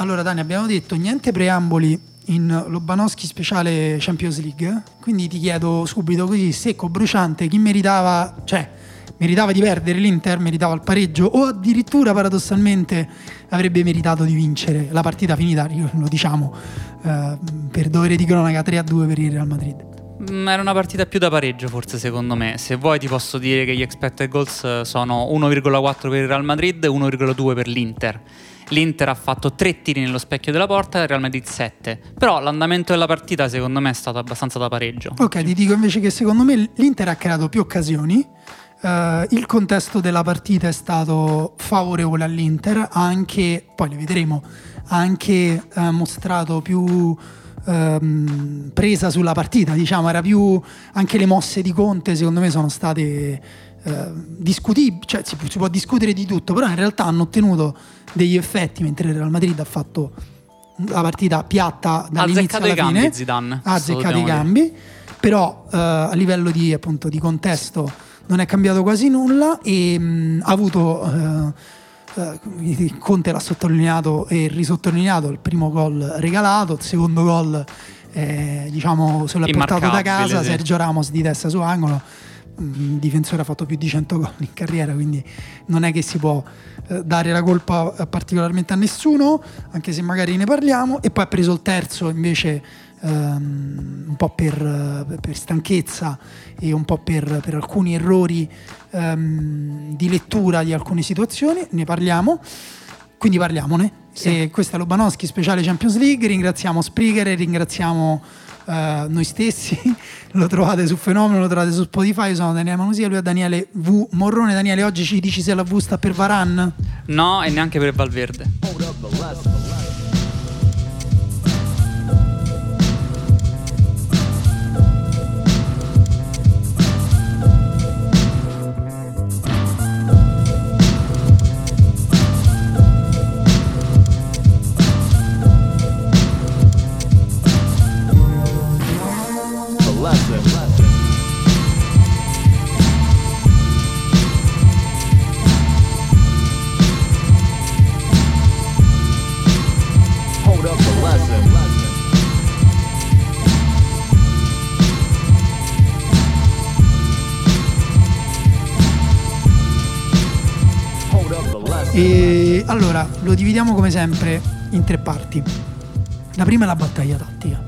Allora Dani, abbiamo detto niente preamboli in Lobanowski speciale Champions League, quindi ti chiedo subito così, secco, bruciante, chi meritava, cioè meritava di perdere l'Inter, meritava il pareggio o addirittura paradossalmente avrebbe meritato di vincere la partita finita, lo diciamo, eh, per dovere di cronaca 3-2 per il Real Madrid. Mm, era una partita più da pareggio forse secondo me. Se vuoi ti posso dire che gli expected goals sono 1,4 per il Real Madrid e 1,2 per l'Inter. L'Inter ha fatto 3 tiri nello specchio della porta e il Real Madrid 7. Però l'andamento della partita secondo me è stato abbastanza da pareggio. Ok, ti dico invece che secondo me l'Inter ha creato più occasioni Uh, il contesto della partita è stato favorevole all'Inter, anche, poi le vedremo, ha anche uh, mostrato più uh, presa sulla partita, diciamo, era più anche le mosse di Conte secondo me sono state discutibili, cioè si, si, può discutere di tutto, però in realtà hanno ottenuto degli effetti mentre il Real Madrid ha fatto la partita piatta dall'inizio alla fine, cambi, Zidane, ha azzeccato i cambi, però a livello di, appunto, di contesto non è cambiato quasi nulla e mh, ha avuto... Uh, uh, Conte l'ha sottolineato e risottolineato il primo gol regalato, il secondo gol eh, diciamo se l'ha portato da casa, sì. Sergio Ramos di testa su angolo, il difensore ha fatto più di 100 gol in carriera, quindi non è che si può eh, dare la colpa particolarmente a nessuno, anche se magari ne parliamo, e poi ha preso il terzo invece um, un po' per, per, stanchezza e un po' per, per alcuni errori um, di lettura di alcune situazioni, ne parliamo, quindi parliamone. Sì. E questa è Lobanowski speciale Champions League, ringraziamo Spreaker e ringraziamo uh, noi stessi, lo trovate su Fenomeno, lo trovate su Spotify, io sono Daniele Manusia, lui è Daniele V. Morrone. Daniele, oggi ci dici se la V sta per Varan? No, e neanche per Valverde. Allora lo dividiamo come sempre in tre parti. La prima è la battaglia tattica.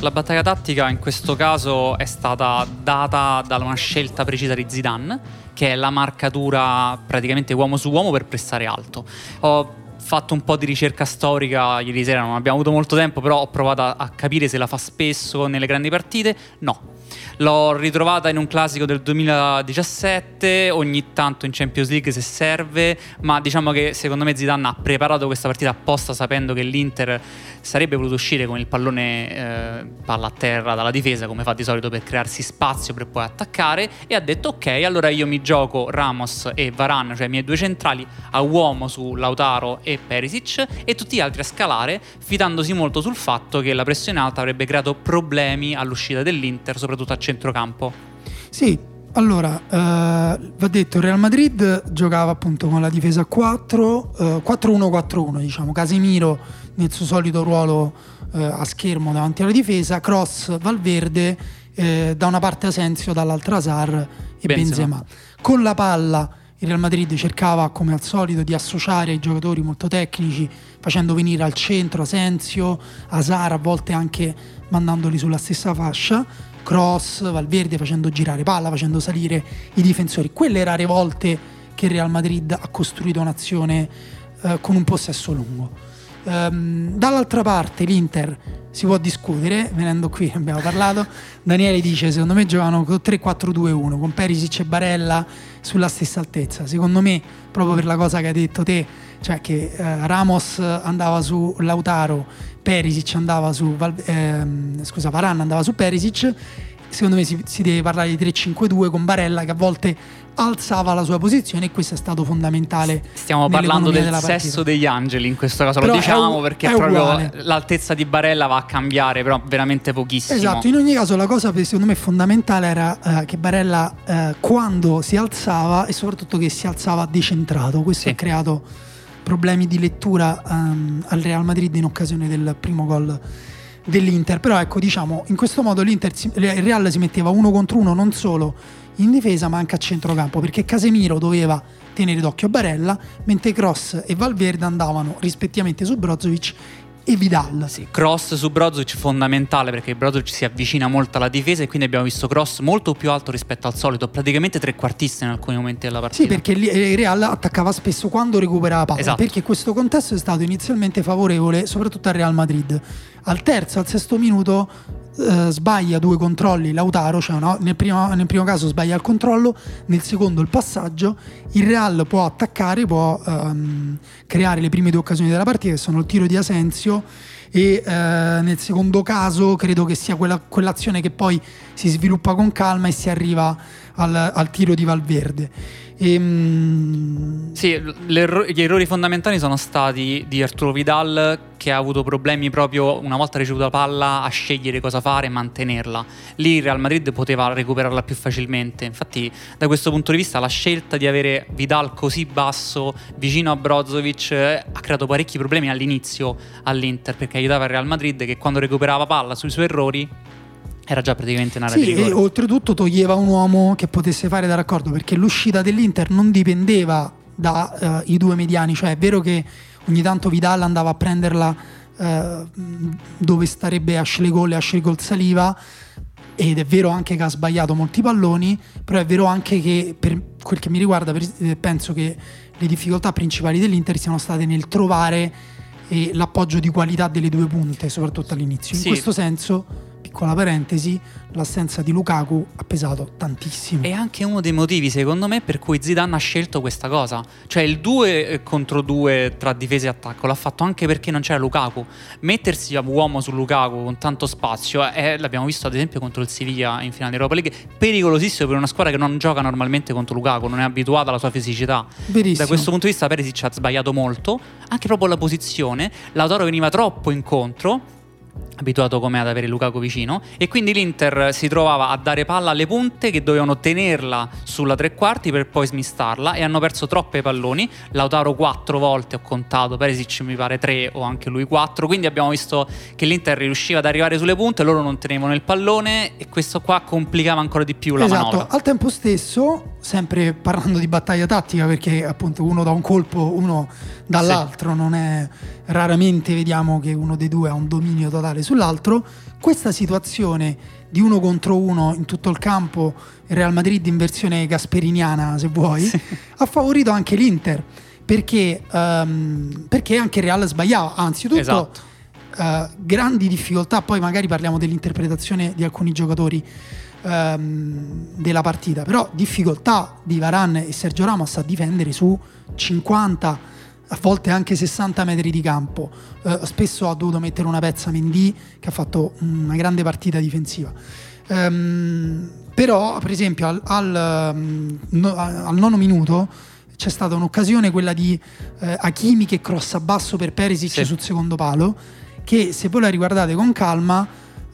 La battaglia tattica in questo caso è stata data da una scelta precisa di Zidane, che è la marcatura praticamente uomo su uomo per prestare alto. Ho fatto un po' di ricerca storica ieri sera, non abbiamo avuto molto tempo, però ho provato a capire se la fa spesso nelle grandi partite. No, L'ho ritrovata in un classico del 2017, ogni tanto in Champions League se serve, ma diciamo che secondo me Zidane ha preparato questa partita apposta sapendo che l'Inter sarebbe voluto uscire con il pallone eh, palla a terra dalla difesa come fa di solito per crearsi spazio per poi attaccare e ha detto ok allora io mi gioco Ramos e Varan cioè i miei due centrali a uomo su Lautaro e Perisic e tutti gli altri a scalare fidandosi molto sul fatto che la pressione alta avrebbe creato problemi all'uscita dell'Inter soprattutto a centrocampo. Sì, allora, eh, va detto, il Real Madrid giocava appunto con la difesa 4, eh, 4-1-4-1, diciamo, Casemiro nel suo solito ruolo eh, a schermo davanti alla difesa, Cross, Valverde, eh, da una parte Asensio, dall'altra Sar e Benzema. Benzema. Con la palla il Real Madrid cercava come al solito di associare i giocatori molto tecnici, facendo venire al centro Asensio, Asar, a volte anche mandandoli sulla stessa fascia cross, Valverde facendo girare palla, facendo salire i difensori. Quelle rare volte che il Real Madrid ha costruito un'azione eh, con un possesso lungo. Um, dall'altra parte l'Inter si può discutere, venendo qui abbiamo parlato, Daniele dice secondo me giocano con 3-4-2-1 con Perisic e Barella sulla stessa altezza, secondo me proprio per la cosa che hai detto te, cioè che eh, Ramos andava su Lautaro Perisic andava su ehm, scusa, Varan andava su Perisic. Secondo me si, si, deve parlare di 3-5-2 con Barella che a volte alzava la sua posizione e questo è stato fondamentale stiamo parlando del sesso degli angeli in questo caso però lo diciamo è, perché proprio uguale. l'altezza di Barella va a cambiare però veramente pochissimo esatto in ogni caso la cosa secondo me fondamentale era uh, che Barella uh, quando si alzava e soprattutto che si alzava decentrato questo sì. ha creato problemi di lettura um, al Real Madrid in occasione del primo gol dell'Inter. Però ecco, diciamo, in questo modo l'Inter, il Real si metteva uno contro uno non solo in difesa ma anche a centrocampo perché Casemiro doveva tenere d'occhio Barella mentre Cross e Valverde andavano rispettivamente su Brozovic e Vidal. Sì, cross su Brozovic fondamentale perché Brozovic si avvicina molto alla difesa e quindi abbiamo visto cross molto più alto rispetto al solito, praticamente trequartista in alcuni momenti della partita. Sì, perché il eh, Real attaccava spesso quando recuperava palla, esatto. perché questo contesto è stato inizialmente favorevole soprattutto al Real Madrid. Al terzo, al sesto minuto eh, sbaglia due controlli Lautaro, cioè no, nel, primo, nel, primo, caso sbaglia il controllo, nel secondo il passaggio, il Real può attaccare, può ehm, creare le prime due occasioni della partita che sono il tiro di Asensio e eh, nel secondo caso credo che sia quella, quell'azione che poi si sviluppa con calma e si arriva al, al tiro di Valverde. E, ehm, sì, gli errori fondamentali sono stati di Arturo Vidal che ha avuto problemi proprio una volta ricevuta la palla a scegliere cosa fare e mantenerla. Lì il Real Madrid poteva recuperarla più facilmente. Infatti, da questo punto di vista, la scelta di avere Vidal così basso vicino a Brozovic ha creato parecchi problemi all'inizio all'Inter perché aiutava il Real Madrid che quando recuperava palla sui suoi errori era già praticamente una sì, di rigore. e oltretutto toglieva un uomo che potesse fare da raccordo perché l'uscita dell'Inter non dipendeva dai uh, due mediani, cioè è vero che ogni tanto Vidal andava a prenderla uh, dove starebbe Ashley Cole e Ashley Cole saliva ed è vero anche che ha sbagliato molti palloni, però è vero anche che per quel che mi riguarda per, eh, penso che le difficoltà principali dell'Inter siano state nel trovare eh, l'appoggio di qualità delle due punte, soprattutto all'inizio. In sì. questo senso piccola parentesi, l'assenza di Lukaku ha pesato tantissimo. È anche uno dei motivi, secondo me, per cui Zidane ha scelto questa cosa. Cioè il 2 eh, contro 2 tra difesa e attacco l'ha fatto anche perché non c'era Lukaku. Mettersi a uomo su Lukaku con tanto spazio, eh, l'abbiamo visto ad esempio contro il Siviglia in finale Europa League, pericolosissimo per una squadra che non gioca normalmente contro Lukaku, non è abituata alla sua fisicità. Verissimo. Da questo punto di vista Perisic ha sbagliato molto, anche proprio la posizione. Lautaro veniva troppo incontro abituato come ad avere Lukaku vicino e quindi l'Inter si trovava a dare palla alle punte che dovevano tenerla sulla tre quarti per poi smistarla e hanno perso troppe palloni Lautaro quattro volte ho contato Perisic mi pare tre o anche lui quattro quindi abbiamo visto che l'Inter riusciva ad arrivare sulle punte loro non tenevano il pallone e questo qua complicava ancora di più la esatto. manovra al tempo stesso sempre parlando di battaglia tattica perché appunto uno da un colpo uno dall'altro sì. non è raramente vediamo che uno dei due ha un dominio totale sull'altro. Questa situazione di uno contro uno in tutto il campo, il Real Madrid in versione gasperiniana se vuoi, sì. ha favorito anche l'Inter perché, um, perché anche il Real sbagliava, anzitutto esatto. uh, grandi difficoltà, poi magari parliamo dell'interpretazione di alcuni giocatori um, della partita, però difficoltà di Varane e Sergio Ramos a difendere su 50 a volte anche 60 metri di campo. Eh, spesso ha dovuto mettere una pezza Mendy che ha fatto una grande partita difensiva. Um, però, per esempio, al, al, no, al, nono minuto c'è stata un'occasione, quella di eh, Hakimi che crossa basso per Perisic sì. sul secondo palo, che se voi la riguardate con calma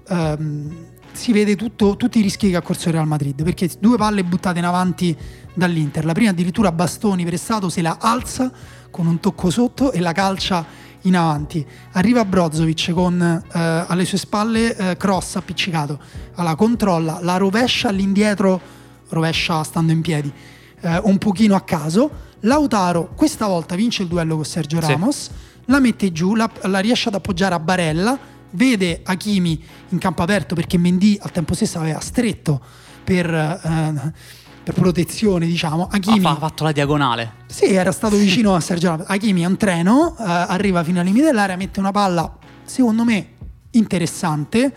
ehm, si vede tutto, tutti i rischi che ha corso il Real Madrid, perché due palle buttate in avanti dall'Inter, la prima addirittura Bastoni prestato se la alza con un tocco sotto e la calcia in avanti. Arriva Brozovic con eh, alle sue spalle eh, cross appiccicato, la controlla, la rovescia all'indietro, rovescia stando in piedi, eh, un pochino a caso. Lautaro questa volta vince il duello con Sergio Ramos, sì. la mette giù, la, la, riesce ad appoggiare a Barella, vede Hakimi in campo aperto perché Mendy al tempo stesso aveva stretto per eh, per protezione, diciamo. Hakimi ha fatto la diagonale. Sì, era stato vicino a Sergio Ramos. Hakimi è un treno, eh, arriva fino al limite dell'area, mette una palla, secondo me, interessante.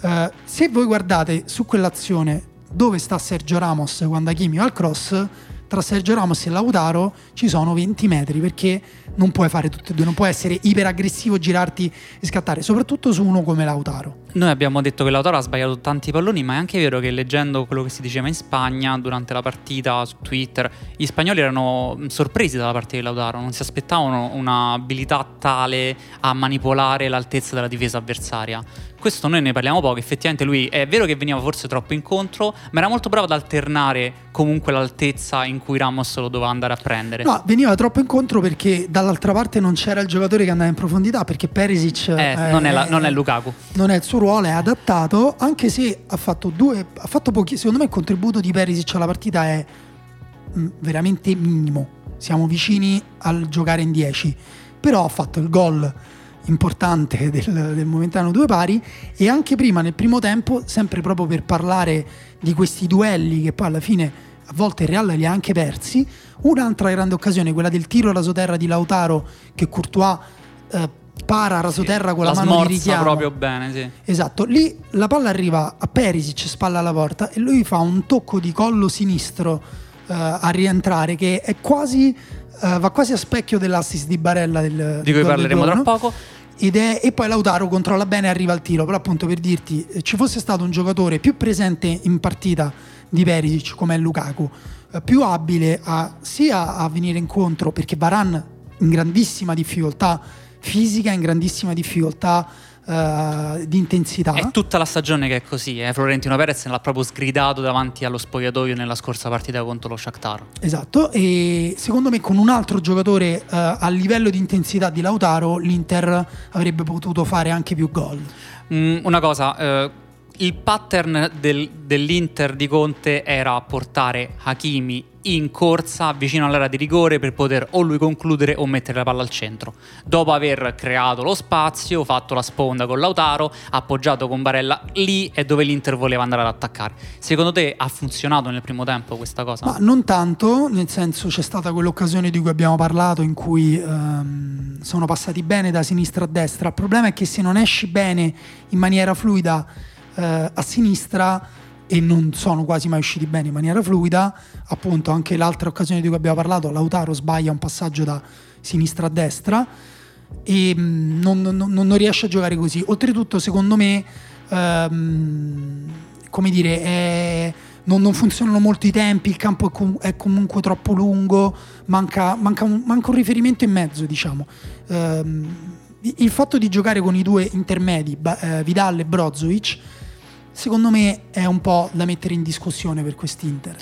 Eh, se voi guardate su quell'azione dove sta Sergio Ramos quando Hakimi va al cross, tra Sergio Ramos e Lautaro ci sono 20 metri perché non puoi fare tutte e due, non puoi essere iperaggressivo, girarti e scattare, soprattutto su uno come Lautaro. Noi abbiamo detto che Lautaro ha sbagliato tanti palloni, ma è anche vero che leggendo quello che si diceva in Spagna durante la partita su Twitter, gli spagnoli erano sorpresi dalla partita di Lautaro, non si aspettavano un'abilità tale a manipolare l'altezza della difesa avversaria. Questo noi ne parliamo poco, effettivamente lui è vero che veniva forse troppo incontro, ma era molto bravo ad alternare comunque l'altezza in cui Ramos lo doveva andare a prendere. No, veniva troppo incontro perché dall'altra parte non c'era il giocatore che andava in profondità perché Perisic eh, è, non, è la, non, è Lukaku. Non è il suo ruolo, è adattato, anche se ha fatto due, ha fatto pochi, secondo me il contributo di Perisic alla partita è mh, mm, veramente minimo. Siamo vicini al giocare in 10, però ha fatto il gol importante del, del momentaneo due pari e anche prima nel primo tempo, sempre proprio per parlare di questi duelli che poi alla fine a volte il Real li ha anche persi, un'altra grande occasione, quella del tiro rasoterra di Lautaro che Courtois eh, para rasoterra sì, con la, la mano di richiamo. proprio bene, sì. Esatto, lì la palla arriva a Perisic, spalla alla porta e lui fa un tocco di collo sinistro eh, a rientrare che è quasi Uh, va quasi a specchio dell'assist di Barella del, di cui parleremo tra poco è, e poi Lautaro controlla bene e arriva al tiro. Però, appunto, per dirti, eh, ci fosse stato un giocatore più presente in partita di Perisic come è Lukaku, eh, più abile a, sia a venire incontro perché Varan in grandissima difficoltà fisica, in grandissima difficoltà uh, di intensità. È tutta la stagione che è così. Eh? Florentino Perez l'ha proprio sgridato davanti allo spogliatoio nella scorsa partita contro lo Shakhtar. Esatto, e secondo me con un altro giocatore uh, a livello di intensità di Lautaro l'Inter avrebbe potuto fare anche più gol. Mm, una cosa... Uh il pattern del, dell'Inter di Conte era portare Hakimi in corsa vicino all'area di rigore per poter o lui concludere o mettere la palla al centro. Dopo aver creato lo spazio, fatto la sponda con Lautaro, appoggiato con Barella, lì è dove l'Inter voleva andare ad attaccare. Secondo te ha funzionato nel primo tempo questa cosa? Ma non tanto, nel senso c'è stata quell'occasione di cui abbiamo parlato in cui ehm, sono passati bene da sinistra a destra. Il problema è che se non esci bene in maniera fluida eh, a sinistra e non sono quasi mai usciti bene in maniera fluida. Appunto, anche l'altra occasione di cui abbiamo parlato, Lautaro sbaglia un passaggio da sinistra a destra e mm, non, non, non riesce a giocare così. Oltretutto, secondo me, ehm, come dire, è, non, non, funzionano molto i tempi, il campo è, com- è comunque troppo lungo, manca, manca, un, manca, un, riferimento in mezzo, diciamo. Ehm, il fatto di giocare con i due intermedi, eh, Vidal e Brozovic, secondo me è un po' da mettere in discussione per quest'Inter.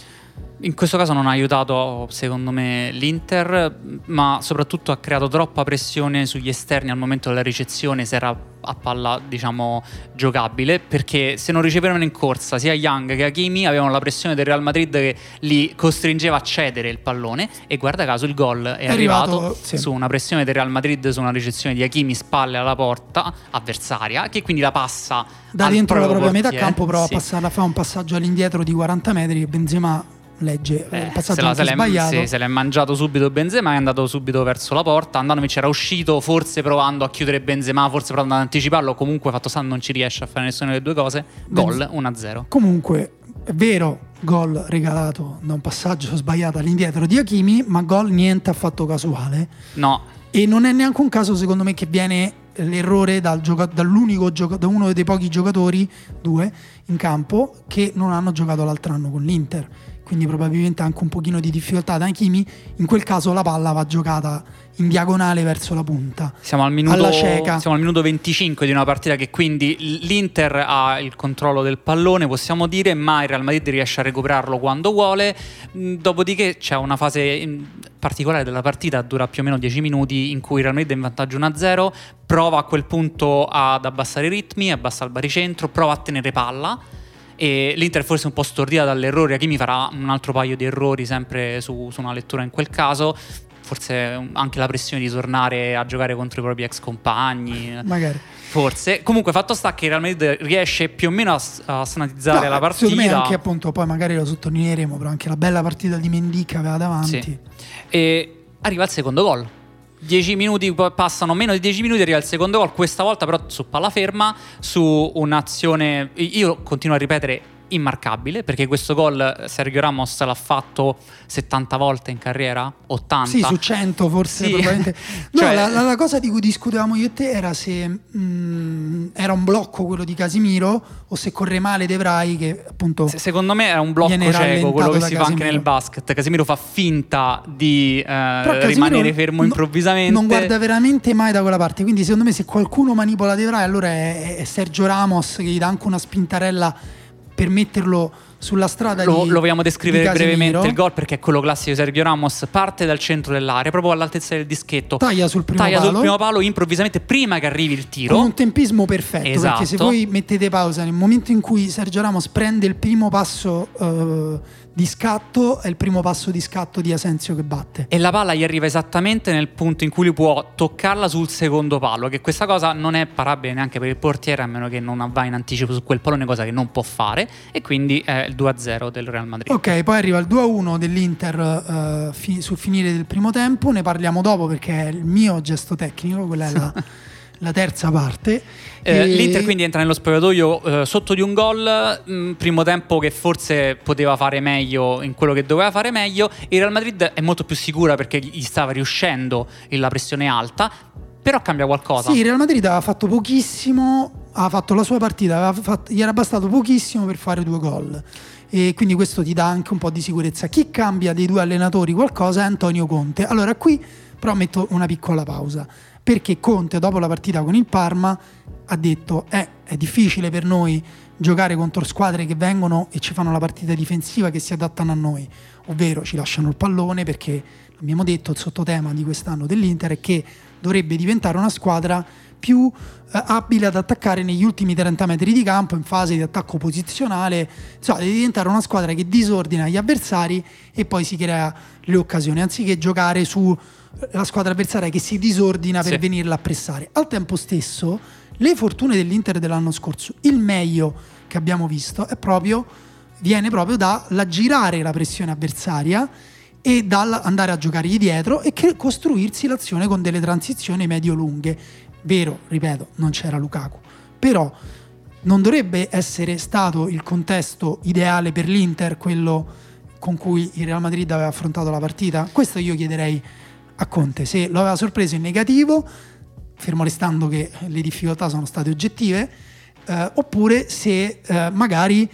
In questo caso non ha aiutato, secondo me, l'Inter, ma soprattutto ha creato troppa pressione sugli esterni al momento della ricezione, se era a palla, diciamo, giocabile, perché se non ricevevano in corsa sia Young che Hakimi avevano la pressione del Real Madrid che li costringeva a cedere il pallone e guarda caso il gol è, è arrivato, arrivato sì. su una pressione del Real Madrid su una ricezione di Hakimi spalle alla porta avversaria, che quindi la passa da dentro la propria metà campo, prova sì. a passarla, fa un passaggio all'indietro di 40 metri e Benzema legge eh, passaggio se, la, se sbagliato. Sì, se l'è mangiato subito Benzema è andato subito verso la porta. Andanovic era uscito forse provando a chiudere Benzema forse provando ad anticiparlo. Comunque fatto sta non ci riesce a fare nessuna delle due cose. Gol 1-0 comunque è vero gol regalato da un passaggio sbagliato all'indietro di Hakimi ma gol niente affatto casuale. No. E non è neanche un caso secondo me che viene l'errore dal gioca- dall'unico gioca- da uno dei pochi giocatori due in campo che non hanno giocato l'altro anno con l'Inter quindi probabilmente anche un pochino di difficoltà da Hakimi, in quel caso la palla va giocata in diagonale verso la punta. Siamo al, minuto, siamo al minuto 25 di una partita che quindi l'Inter ha il controllo del pallone, possiamo dire, ma il Real Madrid riesce a recuperarlo quando vuole. Mm, dopodiché c'è una fase mm, particolare della partita, dura più o meno 10 minuti, in cui il Real Madrid è in vantaggio 1-0, prova a quel punto ad abbassare i ritmi, abbassa il baricentro, prova a tenere palla e l'Inter forse un po' stordita dall'errore, Hakimi farà un altro paio di errori sempre su, su, una lettura in quel caso, forse anche la pressione di tornare a giocare contro i propri ex compagni. Magari. Forse. Comunque fatto sta che il Real Madrid riesce più o meno a, a sanatizzare no, la partita. Secondo me anche appunto, poi magari lo sottolineeremo, però anche la bella partita di Mendica aveva davanti. Sì. E arriva il secondo gol 10 minuti, passano meno di 10 minuti, arriva il secondo gol, questa volta però su palla ferma, su un'azione, io continuo a ripetere immarcabile perché questo gol Sergio Ramos l'ha fatto 70 volte in carriera? 80 sì su 100 forse sì. probabilmente. No cioè, la, la, cosa di cui discutevamo io e te era se mh, mm, era un blocco quello di Casimiro o se corre male De Vrij che appunto se, secondo me era un blocco cieco quello che si Casimiro. fa anche nel basket. Casimiro fa finta di eh, rimanere fermo no, improvvisamente. non guarda veramente mai da quella parte. Quindi secondo me se qualcuno manipola De Vrij allora è, è Sergio Ramos che gli dà anche una spintarella per metterlo sulla strada lo, di lo vogliamo descrivere brevemente il gol perché è quello classico di Sergio Ramos parte dal centro dell'area proprio all'altezza del dischetto. Taglia sul primo taglia palo. sul primo palo improvvisamente prima che arrivi il tiro. Con un tempismo perfetto Esatto. perché se voi mettete pausa nel momento in cui Sergio Ramos prende il primo passo eh, di scatto è il primo passo di scatto di Asensio che batte. E la palla gli arriva esattamente nel punto in cui lui può toccarla sul secondo palo che questa cosa non è parabile neanche per il portiere a meno che non va in anticipo su quel pallone cosa che non può fare e quindi è il 2-0 del Real Madrid. Ok, poi arriva il 2-1 dell'Inter eh, fi- sul finire del primo tempo, ne parliamo dopo perché è il mio gesto tecnico, quella è la, la terza parte. Eh, E- L'Inter quindi entra nello spogliatoio eh, sotto di un gol, mh, primo tempo che forse poteva fare meglio in quello che doveva fare meglio. Il Real Madrid è molto più sicura perché gli stava riuscendo la pressione alta, però cambia qualcosa. Sì, il Real Madrid aveva fatto pochissimo, ha fatto la sua partita, fatto- gli era bastato pochissimo per fare due gol. E quindi questo ti dà anche un po' di sicurezza. Chi cambia dei due allenatori qualcosa è Antonio Conte. Allora qui però metto una piccola pausa, perché Conte dopo la partita con il Parma ha detto eh, è difficile per noi giocare contro squadre che vengono e ci fanno la partita difensiva che si adattano a noi, ovvero ci lasciano il pallone perché abbiamo detto il sottotema di quest'anno dell'Inter è che dovrebbe diventare una squadra più eh, abile ad attaccare negli ultimi 30 metri di campo in fase di attacco posizionale, insomma deve diventare una squadra che disordina gli avversari e poi si crea le occasioni, anziché giocare su la squadra avversaria che si disordina per Sì. venirla a pressare. Al tempo stesso, le fortune dell'Inter dell'anno scorso, il meglio che abbiamo visto è proprio viene proprio dall'aggirare la pressione avversaria e dall'andare a giocare dietro e che costruirsi l'azione con delle transizioni medio-lunghe. Vero, ripeto, non c'era Lukaku, però non dovrebbe essere stato il contesto ideale per l'Inter quello con cui il Real Madrid aveva affrontato la partita? Questo io chiederei a Conte, se lo aveva sorpreso in negativo, fermo restando che le difficoltà sono state oggettive, eh, oppure se eh, magari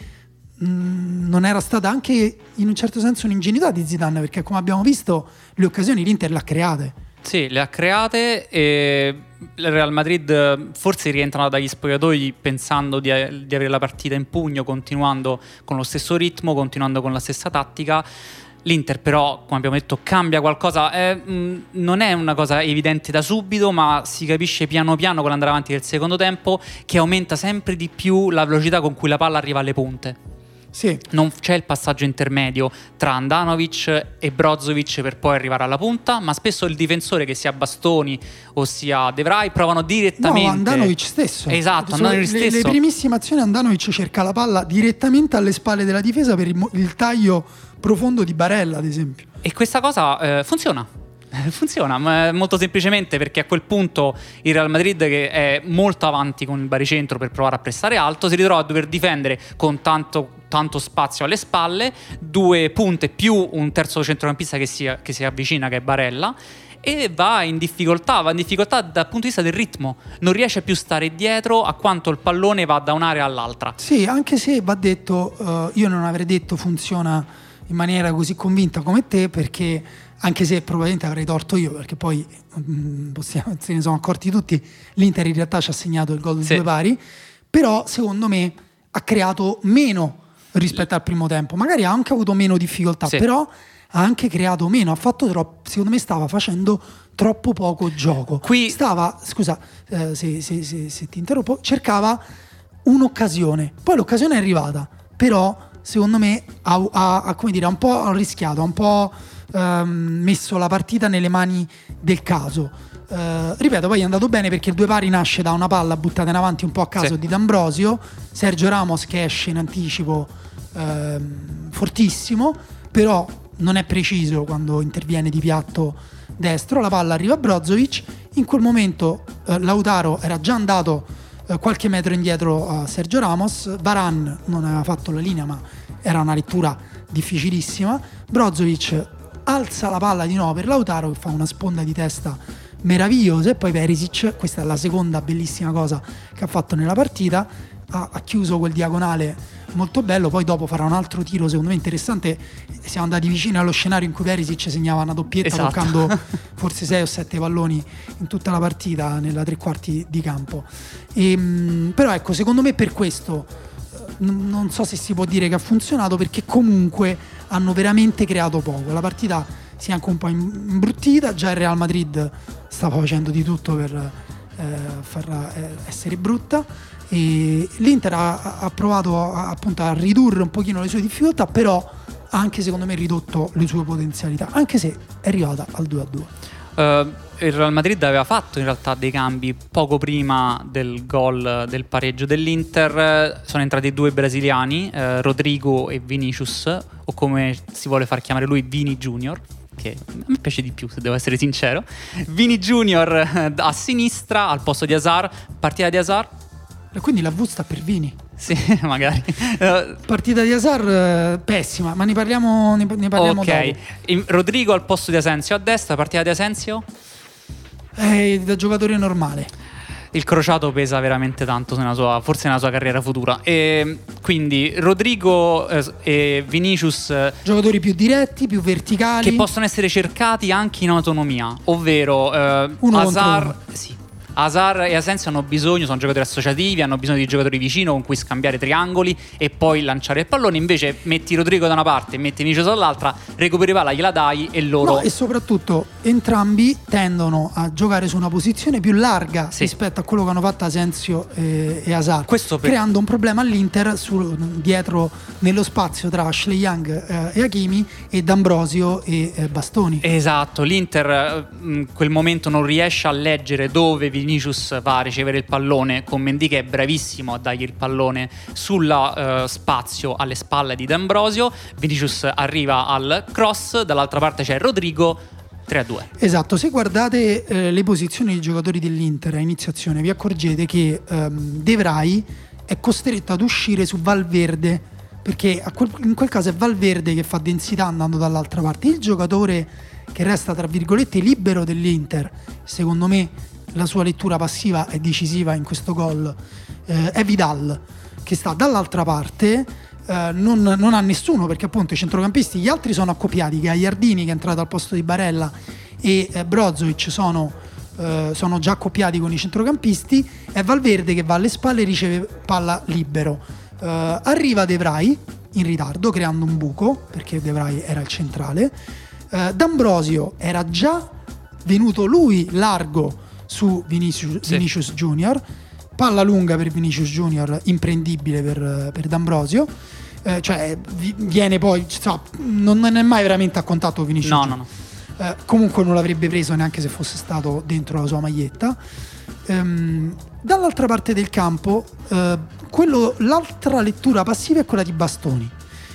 mh, non era stata anche in un certo senso un'ingenuità di Zidane, perché come abbiamo visto le occasioni l'Inter le ha create. Sì, le ha create e il Real Madrid eh, forse rientrano dagli spogliatoi pensando di, di avere la partita in pugno, continuando con lo stesso ritmo, continuando con la stessa tattica. L'Inter però, come abbiamo detto, cambia qualcosa, eh, mh, non è una cosa evidente da subito, ma si capisce piano piano con l'andare avanti del secondo tempo che aumenta sempre di più la velocità con cui la palla arriva alle punte. Sì, Non c'è il passaggio intermedio tra Andanovic e Brozovic per poi arrivare alla punta, ma spesso il difensore che sia Bastoni o sia De Vrij provano direttamente. No, Andanovic stesso. Esatto, Andanovic stesso. le primissime azioni Andanovic cerca la palla direttamente alle spalle della difesa per il, il taglio profondo di Barella, ad esempio. E questa cosa eh, funziona. Funziona molto semplicemente perché a quel punto il Real Madrid, che è molto avanti con il baricentro per provare a pressare alto, si ritrova a dover difendere con tanto, tanto spazio alle spalle, due punte più un terzo centrocampista che si, che si avvicina, che è Barella. E va in difficoltà, va in difficoltà dal punto di vista del ritmo, non riesce più a stare dietro a quanto il pallone va da un'area all'altra. Sì, anche se va detto, eh, io non avrei detto funziona in maniera così convinta come te, perché anche se probabilmente avrei torto io, perché poi mm, possiamo- se ne sono accorti tutti, l'Inter in realtà ci ha segnato il gol di Sì. due pari, però secondo me ha creato meno rispetto al primo tempo, magari ha anche avuto meno difficoltà, Sì. però ha anche creato meno, ha fatto troppo, secondo me stava facendo troppo poco gioco. Qui- stava, scusa eh, se, se- se- se ti interrompo, cercava un'occasione, poi l'occasione è arrivata, però secondo me ha, ha- ha, come dire, un po' rischiato, ha un po' ehm, messo la partita nelle mani del caso. Eh, ripeto, poi è andato bene perché il due pari nasce da una palla buttata in avanti un po' a caso Sì. di D'Ambrosio, Sergio Ramos che esce in anticipo ehm, fortissimo, però non è preciso quando interviene di piatto destro, la palla arriva a Brozovic, in quel momento eh, Lautaro era già andato qualche metro indietro a Sergio Ramos, Varan non aveva fatto la linea ma era una lettura difficilissima, Brozovic alza la palla di nuovo per Lautaro che fa una sponda di testa meravigliosa. E poi Perisic, questa è la seconda bellissima cosa che ha fatto nella partita, ha, ha chiuso quel diagonale molto bello, poi dopo farà un altro tiro secondo me interessante, siamo andati vicini allo scenario in cui Perisic segnava una doppietta Esatto. toccando forse 6 o 7 palloni in tutta la partita nella tre quarti di campo. Ehm, però ecco, secondo me per questo eh, non so se si può dire che ha funzionato perché comunque hanno veramente creato poco. La partita si è anche un po' imbruttita, già il Real Madrid stava facendo di tutto per eh, farla eh, essere brutta e l'Inter ha, ha provato a, appunto a ridurre un pochino le sue difficoltà, però ha anche secondo me ridotto le sue potenzialità, anche se è arrivata al 2 a 2. Uh, il Real Madrid aveva fatto in realtà dei cambi poco prima del gol del pareggio dell'Inter. Sono entrati due brasiliani, uh, Rodrigo e Vinicius, o come si vuole far chiamare lui, Vini Junior che me piace di più, se devo essere sincero. Vini Junior eh, a sinistra al posto di Hazard, partita di Hazard. Quindi la V sta per Vini. Sì, magari. Partita di Hazard eh, pessima, ma ne parliamo, ne, ne parliamo Ok, In, Rodrigo al posto di Asensio a destra, partita di Asensio? Eh, da giocatore normale il crociato pesa veramente tanto nella sua, forse nella sua carriera futura. E quindi Rodrigo eh, e Vinicius. Eh, Giocatori più diretti, più verticali. Che possono essere cercati anche in autonomia, ovvero eh, uno Hazard. Sì, Hazard e Asensio hanno bisogno, sono giocatori associativi, hanno bisogno di giocatori vicino con cui scambiare triangoli e poi lanciare il pallone. Invece metti Rodrigo da una parte e metti Vinicius dall'altra, recuperi palla, gliela dai e loro. No, e soprattutto entrambi tendono a giocare su una posizione più larga sì. rispetto a quello che hanno fatto Asensio e, e Hazard. Per... Creando un problema all'Inter su, dietro nello spazio tra Ashley Young eh, e Hakimi e D'Ambrosio e eh, Bastoni. Esatto, l'Inter eh, in quel momento non riesce a leggere dove Vinicius Vinicius va a ricevere il pallone con Mendy che è bravissimo a dargli il pallone sul uh, spazio alle spalle di D'Ambrosio. Vinicius arriva al cross, dall'altra parte c'è Rodrigo. 3 a 2. Esatto, se guardate eh, le posizioni dei giocatori dell'Inter a iniziazione, vi accorgete che ehm, De Vrij è costretto ad uscire su Valverde perché quel, in quel caso è Valverde che fa densità andando dall'altra parte. Il giocatore che resta tra virgolette libero dell'Inter, secondo me la sua lettura passiva è decisiva in questo gol, eh, è Vidal che sta dall'altra parte. Eh, non, non, ha nessuno perché appunto i centrocampisti, gli altri sono accoppiati, Gagliardini che è entrato al posto di Barella e eh, Brozovic sono, eh, sono, già accoppiati con i centrocampisti, è Valverde che va alle spalle e riceve palla libero. Eh, arriva De Vrij in ritardo creando un buco perché De Vrij era il centrale. Eh, D'Ambrosio era già venuto lui largo su Vinicius, sì. Vinicius Junior. Palla lunga per Vinicius Junior, imprendibile per, per D'Ambrosio. Eh, cioè, viene poi, so, non è mai veramente a contatto Vinicius. No, Junior. no, no. Eh, comunque non l'avrebbe preso neanche se fosse stato dentro la sua maglietta. Ehm, dall'altra parte del campo, eh, quello, l'altra lettura passiva è quella di Bastoni,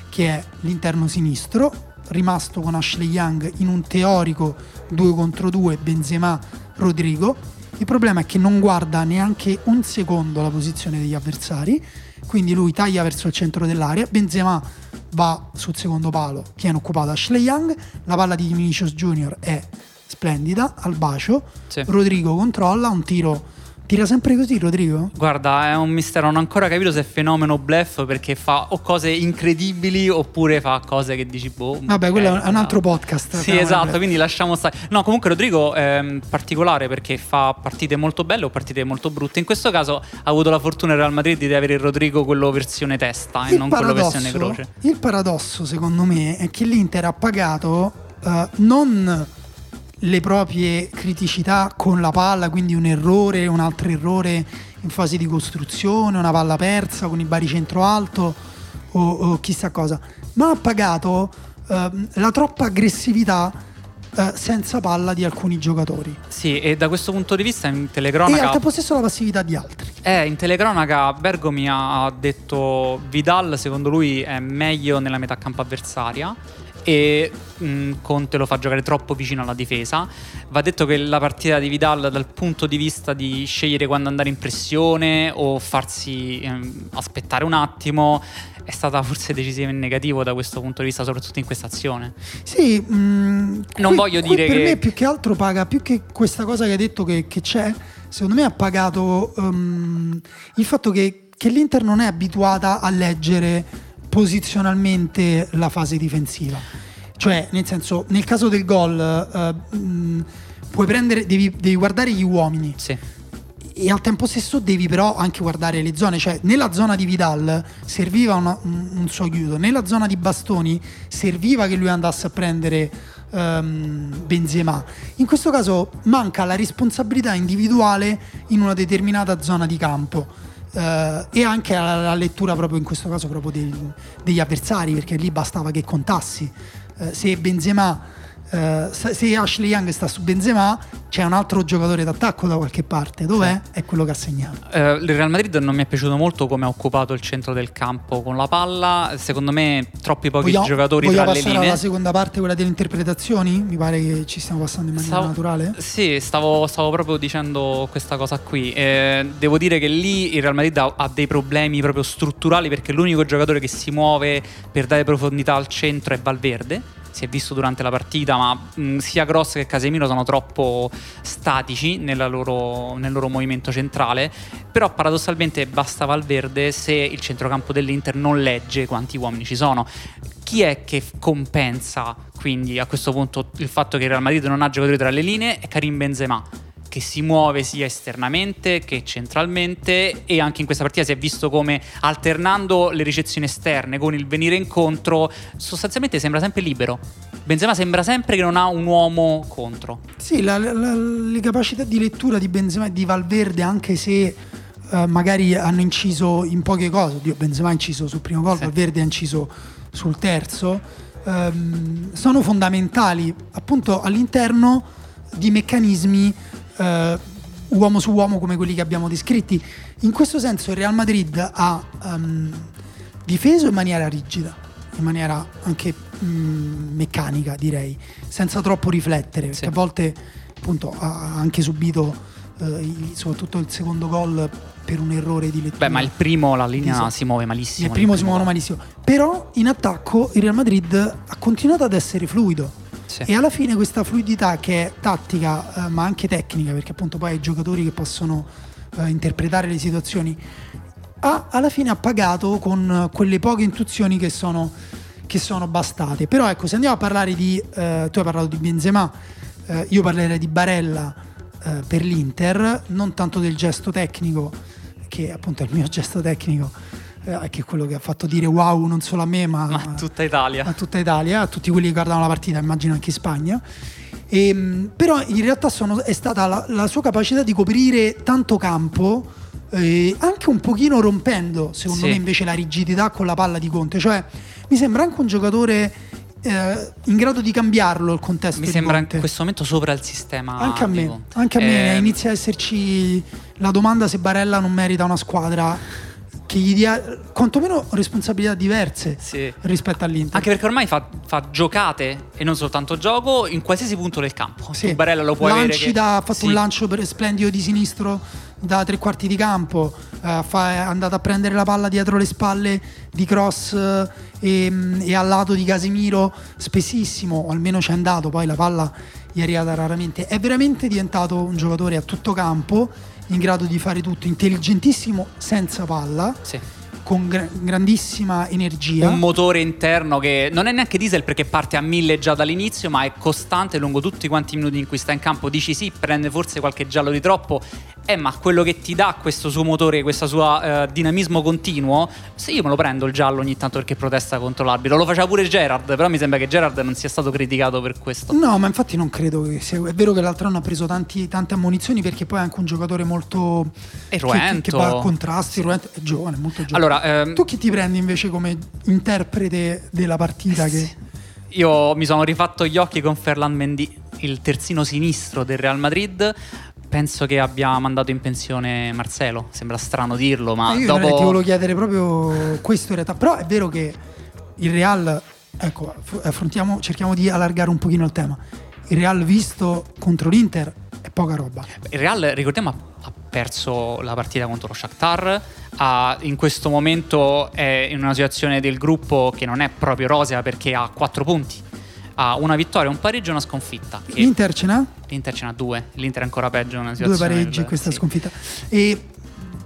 che è l'interno sinistro, rimasto con Ashley Young in un teorico 2 contro 2 Benzema Rodrigo. Il problema è che non guarda neanche un secondo la posizione degli avversari, quindi lui taglia verso il centro dell'area, Benzema va sul secondo palo, tiene occupato Ashley Young, la palla di Vinicius Junior è splendida, al bacio, sì. Rodrigo controlla un tiro Tira sempre così, Rodrigo? Guarda, è un mistero. Non ho ancora capito se è fenomeno bluff perché fa o cose incredibili oppure fa cose che dici boh. Vabbè, quello è un altro podcast. Sì, esatto. Quindi lasciamo stare. No, comunque Rodrigo è particolare perché fa partite molto belle o partite molto brutte. In questo caso ha avuto la fortuna il Real Madrid di avere il Rodrigo quello versione testa il e non quello versione croce. Il paradosso, secondo me, è che l'Inter ha pagato uh, non le proprie criticità con la palla, quindi un errore, un altro errore in fase di costruzione, una palla persa con il baricentro alto o, o chissà cosa, ma ha pagato eh, la troppa aggressività eh, senza palla di alcuni giocatori. Sì, e da questo punto di vista in telecronaca... E al tempo stesso la passività di altri. Eh, in telecronaca Bergomi ha detto Vidal secondo lui è meglio nella metà campo avversaria e mh, mm, Conte lo fa giocare troppo vicino alla difesa. Va detto che la partita di Vidal dal punto di vista di scegliere quando andare in pressione o farsi ehm, aspettare un attimo è stata forse decisiva in negativo da questo punto di vista, soprattutto in questa azione. Sì, mh, mm, non qui, voglio dire per che... me più che altro paga, più che questa cosa che hai detto che, che c'è, secondo me ha pagato um, il fatto che, che l'Inter non è abituata a leggere posizionalmente la fase difensiva. Cioè, nel senso, nel caso del gol, uh, mh, puoi prendere, devi, devi, guardare gli uomini. Sì. e al tempo stesso devi però anche guardare le zone, cioè nella zona di Vidal serviva una, un, un suo aiuto, nella zona di Bastoni serviva che lui andasse a prendere um, Benzema. In questo caso manca la responsabilità individuale in una determinata zona di campo. Uh, e anche la, la, lettura proprio in questo caso proprio degli, degli avversari perché lì bastava che contassi. Uh, se Benzema Uh, se Ashley Young sta su Benzema c'è un altro giocatore d'attacco da qualche parte. Dov'è? Sì. è quello che ha segnato. Uh, il Real Madrid non mi è piaciuto molto come ha occupato il centro del campo con la palla. Secondo me troppi pochi vogliamo, giocatori tra le linee. alla seconda parte quella delle interpretazioni? Mi pare che ci stiamo passando in maniera stavo, naturale. Sì stavo, stavo, proprio dicendo questa cosa qui. Eh, devo dire che lì il Real Madrid ha, ha dei problemi proprio strutturali perché l'unico giocatore che si muove per dare profondità al centro è Valverde si è visto durante la partita, ma mh, sia Gross che Casemiro sono troppo statici loro, nel loro movimento centrale, però paradossalmente basta Valverde se il centrocampo dell'Inter non legge quanti uomini ci sono. Chi è che compensa quindi a questo punto il fatto che il Real Madrid non ha giocatori tra le linee? È Karim Benzema che si muove sia esternamente che centralmente e anche in questa partita si è visto come alternando le ricezioni esterne con il venire incontro sostanzialmente sembra sempre libero. Benzema sembra sempre che non ha un uomo contro. Sì, la, la, le capacità di lettura di Benzema e di Valverde anche se uh, magari hanno inciso in poche cose, Dio, Benzema ha inciso sul primo gol, sì. Valverde ha inciso sul terzo, um, sono fondamentali appunto all'interno di meccanismi eh, uomo su uomo come quelli che abbiamo descritti. In questo senso il Real Madrid ha um, difeso in maniera rigida, in maniera anche um, meccanica direi, senza troppo riflettere, perché sì. a volte appunto ha anche subito eh, soprattutto il secondo gol per un errore di lettura. Beh, ma il primo la linea esatto. si muove malissimo. Il primo si muove malissimo. Però in attacco il Real Madrid ha continuato ad essere fluido sì. E alla fine questa fluidità che è tattica eh, ma anche tecnica, perché appunto poi hai giocatori che possono eh, interpretare le situazioni, ha, alla fine ha pagato con quelle poche intuizioni che sono, che sono bastate. Però ecco, se andiamo a parlare di... Eh, tu hai parlato di Benzema, eh, io parlerei di Barella eh, per l'Inter, non tanto del gesto tecnico, che appunto è il mio gesto tecnico eh, che è quello che ha fatto dire wow non solo a me ma, ma a tutta Italia. A tutta Italia, a tutti quelli che guardano la partita, immagino anche in Spagna. E, ehm, però in realtà sono, è stata la, la, sua capacità di coprire tanto campo, eh, anche un pochino rompendo, secondo sì. me, invece la rigidità con la palla di Conte. Cioè, mi sembra anche un giocatore eh, in grado di cambiarlo il contesto. Mi sembra in questo momento sopra il sistema. Anche a me, anche a me eh, inizia a esserci la domanda se Barella non merita una squadra che gli dia quantomeno responsabilità diverse sì. rispetto all'Inter. Anche perché ormai fa, fa, giocate e non soltanto gioco in qualsiasi punto del campo. Sì. Tu Barella lo puoi Lanci avere. Da, ha fatto sì. un lancio per, splendido di sinistro da tre quarti di campo, eh, fa, è andato a prendere la palla dietro le spalle di Cross eh, e, e al lato di Casemiro spessissimo, o almeno c'è andato, poi la palla gli è arrivata raramente. È veramente diventato un giocatore a tutto campo in grado di fare tutto, intelligentissimo senza palla. Sì con gra- grandissima energia. Un motore interno che non è neanche diesel perché parte a mille già dall'inizio, ma è costante lungo tutti quanti i minuti in cui sta in campo. Dici sì, prende forse qualche giallo di troppo, eh, ma quello che ti dà questo suo motore, questo suo eh, dinamismo continuo, se io me lo prendo il giallo ogni tanto perché protesta contro l'arbitro, lo faceva pure Gerard, però mi sembra che Gerard non sia stato criticato per questo. No, ma infatti non credo che sia. È vero che l'altro anno ha preso tanti, tante ammonizioni perché poi è anche un giocatore molto. Eruento. Che, che va a contrasti, sì. è giovane, molto giovane. Allora, ehm... tu chi ti prendi invece come interprete della partita? Che... Io mi sono rifatto gli occhi con Ferland Mendy, il terzino sinistro del Real Madrid penso che abbia mandato in pensione Marcelo. Sembra strano dirlo, ma. io dopo... ti volevo chiedere proprio questo in realtà. Però è vero che il Real. Ecco, affrontiamo, cerchiamo di allargare un pochino il tema. Il Real visto contro l'Inter è poca roba. Il Real, ricordiamo, ha perso la partita contro lo Shakhtar. Ha, in questo momento è in una situazione del gruppo che non è proprio rosea perché ha 4 punti ha una vittoria, un pareggio e una sconfitta. L'Inter ce n'ha? L'Inter ce n'ha due, l'Inter è ancora peggio una situazione. Due pareggi in questa sì. sconfitta. E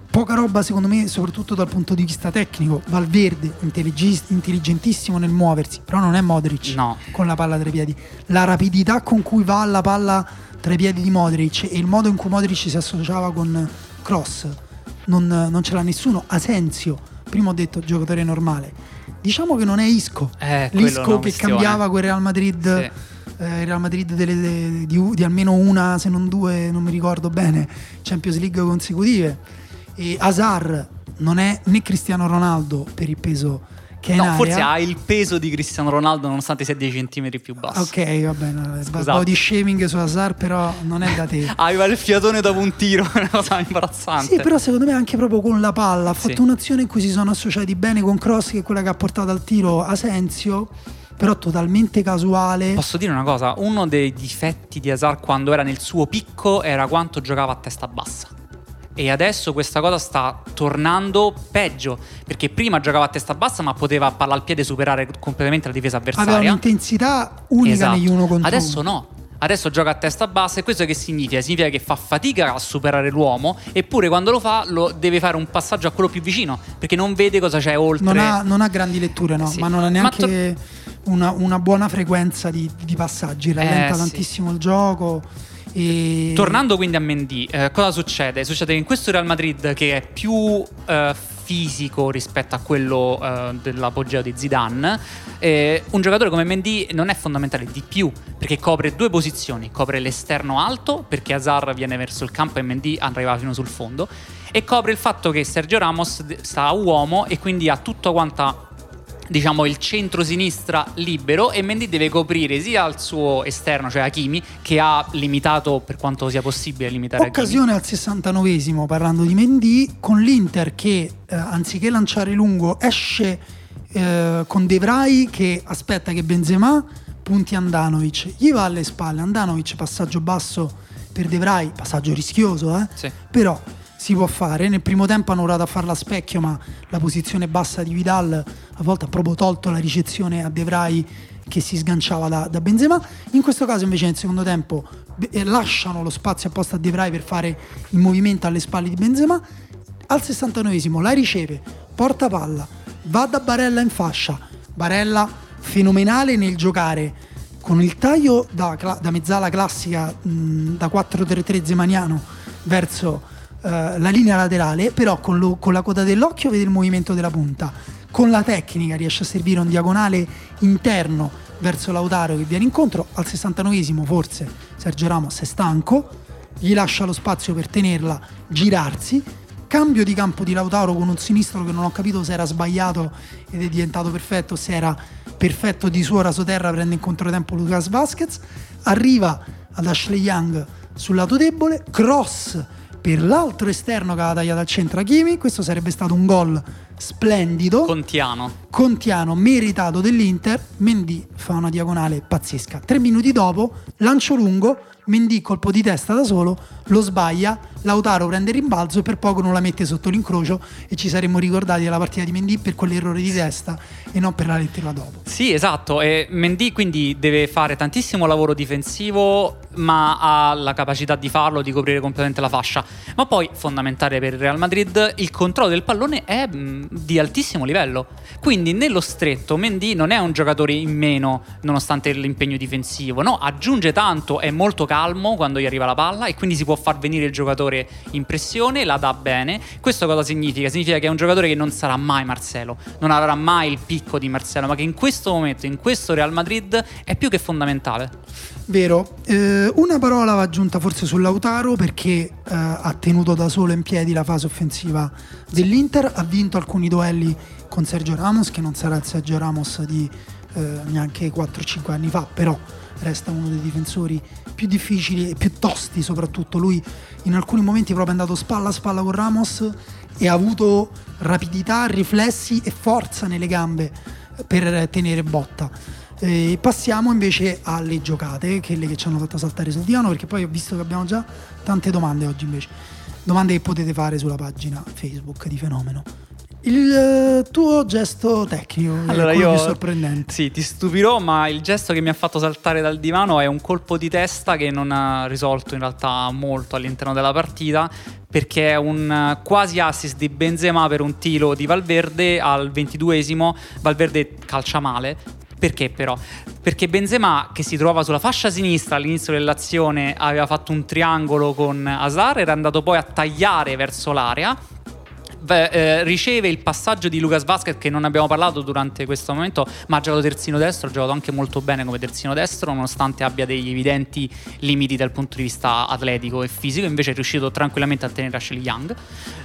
poca roba secondo me, soprattutto dal punto di vista tecnico. Valverde, intelligentissimo nel muoversi, però non è Modric no. con la palla tra i piedi. La rapidità con cui va la palla tra i piedi di Modric e il modo in cui Modric si associava con cross non, non ce l'ha nessuno. Asensio, prima ho detto giocatore normale. Diciamo che non è Isco. Eh, L'Isco che cambiava quel Real Madrid. Sì. Eh, Real Madrid delle, de, di, di, almeno una, se non due, non mi ricordo bene, Champions League consecutive. E Hazard non è né Cristiano Ronaldo per il peso che no, forse ha il peso di Cristiano Ronaldo nonostante sia 10 cm più basso. Ok, va bene. Un po' di shaming su Hazard, però non è da te. Aveva il fiatone dopo un tiro, è una cosa imbarazzante. Sì, però secondo me anche proprio con la palla ha fatto sì. un'azione in cui si sono associati bene con Cross, che è quella che ha portato al tiro Asensio però totalmente casuale. Posso dire una cosa? Uno dei difetti di Hazard quando era nel suo picco era quanto giocava a testa bassa e adesso questa cosa sta tornando peggio perché prima giocava a testa bassa ma poteva palla al piede superare completamente la difesa avversaria aveva un'intensità unica esatto. negli uno contro adesso no Adesso gioca a testa bassa e questo che significa? Significa che fa fatica a superare l'uomo eppure quando lo fa lo deve fare un passaggio a quello più vicino perché non vede cosa c'è oltre. Non ha, non ha grandi letture, no, sì. ma non ha neanche to- una, una, buona frequenza di, di passaggi, rallenta eh, tantissimo sì. il gioco. E... Tornando quindi a Mendy, eh, cosa succede? Succede che in questo Real Madrid che è più eh, fisico rispetto a quello eh, dell'apogeo di Zidane, eh, un giocatore come Mendy non è fondamentale di più perché copre due posizioni, copre l'esterno alto perché Hazard viene verso il campo e Mendy arriva fino sul fondo e copre il fatto che Sergio Ramos sta a uomo e quindi ha tutta quanta diciamo il centro-sinistra libero e Mendy deve coprire sia il suo esterno, cioè Hakimi, che ha limitato per quanto sia possibile limitare Occasione Hakimi. al 69esimo parlando di Mendy con l'Inter che eh, anziché lanciare lungo esce eh, con De Vrij che aspetta che Benzema punti Andanovic, gli va alle spalle, Andanovic passaggio basso per De Vrij, passaggio rischioso, eh? Sì. però si può fare. Nel primo tempo hanno provato a farla a specchio, ma la posizione bassa di Vidal a volte ha proprio tolto la ricezione a De Vrij che si sganciava da, da, Benzema. In questo caso invece nel secondo tempo eh, lasciano lo spazio apposta a De Vrij per fare il movimento alle spalle di Benzema. Al 69esimo la riceve, porta palla, va da Barella in fascia. Barella fenomenale nel giocare con il taglio da, da mezzala classica mh, da 4-3-3 zemaniano verso la linea laterale, però con, lo, con la coda dell'occhio vede il movimento della punta. Con la tecnica riesce a servire un diagonale interno verso Lautaro che viene incontro. Al 69esimo forse Sergio Ramos è stanco, gli lascia lo spazio per tenerla, girarsi. Cambio di campo di Lautaro con un sinistro che non ho capito se era sbagliato ed è diventato perfetto, se era perfetto di suo rasoterra, prende in controtempo Lucas Vasquez. Arriva ad Ashley Young sul lato debole, cross per l'altro esterno che aveva tagliato al centro Hakimi. Questo sarebbe stato un gol splendido. Contiano. Contiano, meritato dell'Inter. Mendy fa una diagonale pazzesca. Tre minuti dopo, lancio lungo, Mendy colpo di testa da solo, lo sbaglia, Lautaro prende rimbalzo e per poco non la mette sotto l'incrocio e ci saremmo ricordati della partita di Mendy per quell'errore di testa e non per la lettera dopo. Sì, esatto, e Mendy quindi deve fare tantissimo lavoro difensivo ma ha la capacità di farlo, di coprire completamente la fascia. Ma poi, fondamentale per il Real Madrid, il controllo del pallone è di altissimo livello. Quindi nello stretto Mendy non è un giocatore in meno nonostante l'impegno difensivo, no, aggiunge tanto, è molto calmo quando gli arriva la palla e quindi si può far venire il giocatore in pressione, la dà bene. Questo cosa significa? Significa che è un giocatore che non sarà mai Marcelo, non avrà mai il picco di Marcelo, ma che in questo momento, in questo Real Madrid è più che fondamentale. Vero, eh, una parola va aggiunta forse su Lautaro perché eh, ha tenuto da solo in piedi la fase offensiva dell'Inter, ha vinto alcuni duelli con Sergio Ramos che non sarà il Sergio Ramos di eh, neanche 4-5 anni fa, però resta uno dei difensori più difficili e più tosti soprattutto. Lui in alcuni momenti è proprio andato spalla a spalla con Ramos e ha avuto rapidità, riflessi e forza nelle gambe per tenere botta. E passiamo invece alle giocate, quelle che ci hanno fatto saltare sul divano, perché poi ho visto che abbiamo già tante domande oggi invece. Domande che potete fare sulla pagina Facebook di Fenomeno. Il eh, tuo gesto tecnico allora, è io, sorprendente. Sì, ti stupirò, ma il gesto che mi ha fatto saltare dal divano è un colpo di testa che non ha risolto in realtà molto all'interno della partita, perché è un eh, quasi assist di Benzema per un tiro di Valverde al 22esimo. Valverde calcia male, Perché però? Perché Benzema, che si trovava sulla fascia sinistra all'inizio dell'azione, aveva fatto un triangolo con Asar, era andato poi a tagliare verso l'area eh, riceve il passaggio di Lucas Vasquez che non abbiamo parlato durante questo momento, ma ha giocato terzino destro, ha giocato anche molto bene come terzino destro, nonostante abbia degli evidenti limiti dal punto di vista atletico e fisico, invece è riuscito tranquillamente a tenere Ashley Young.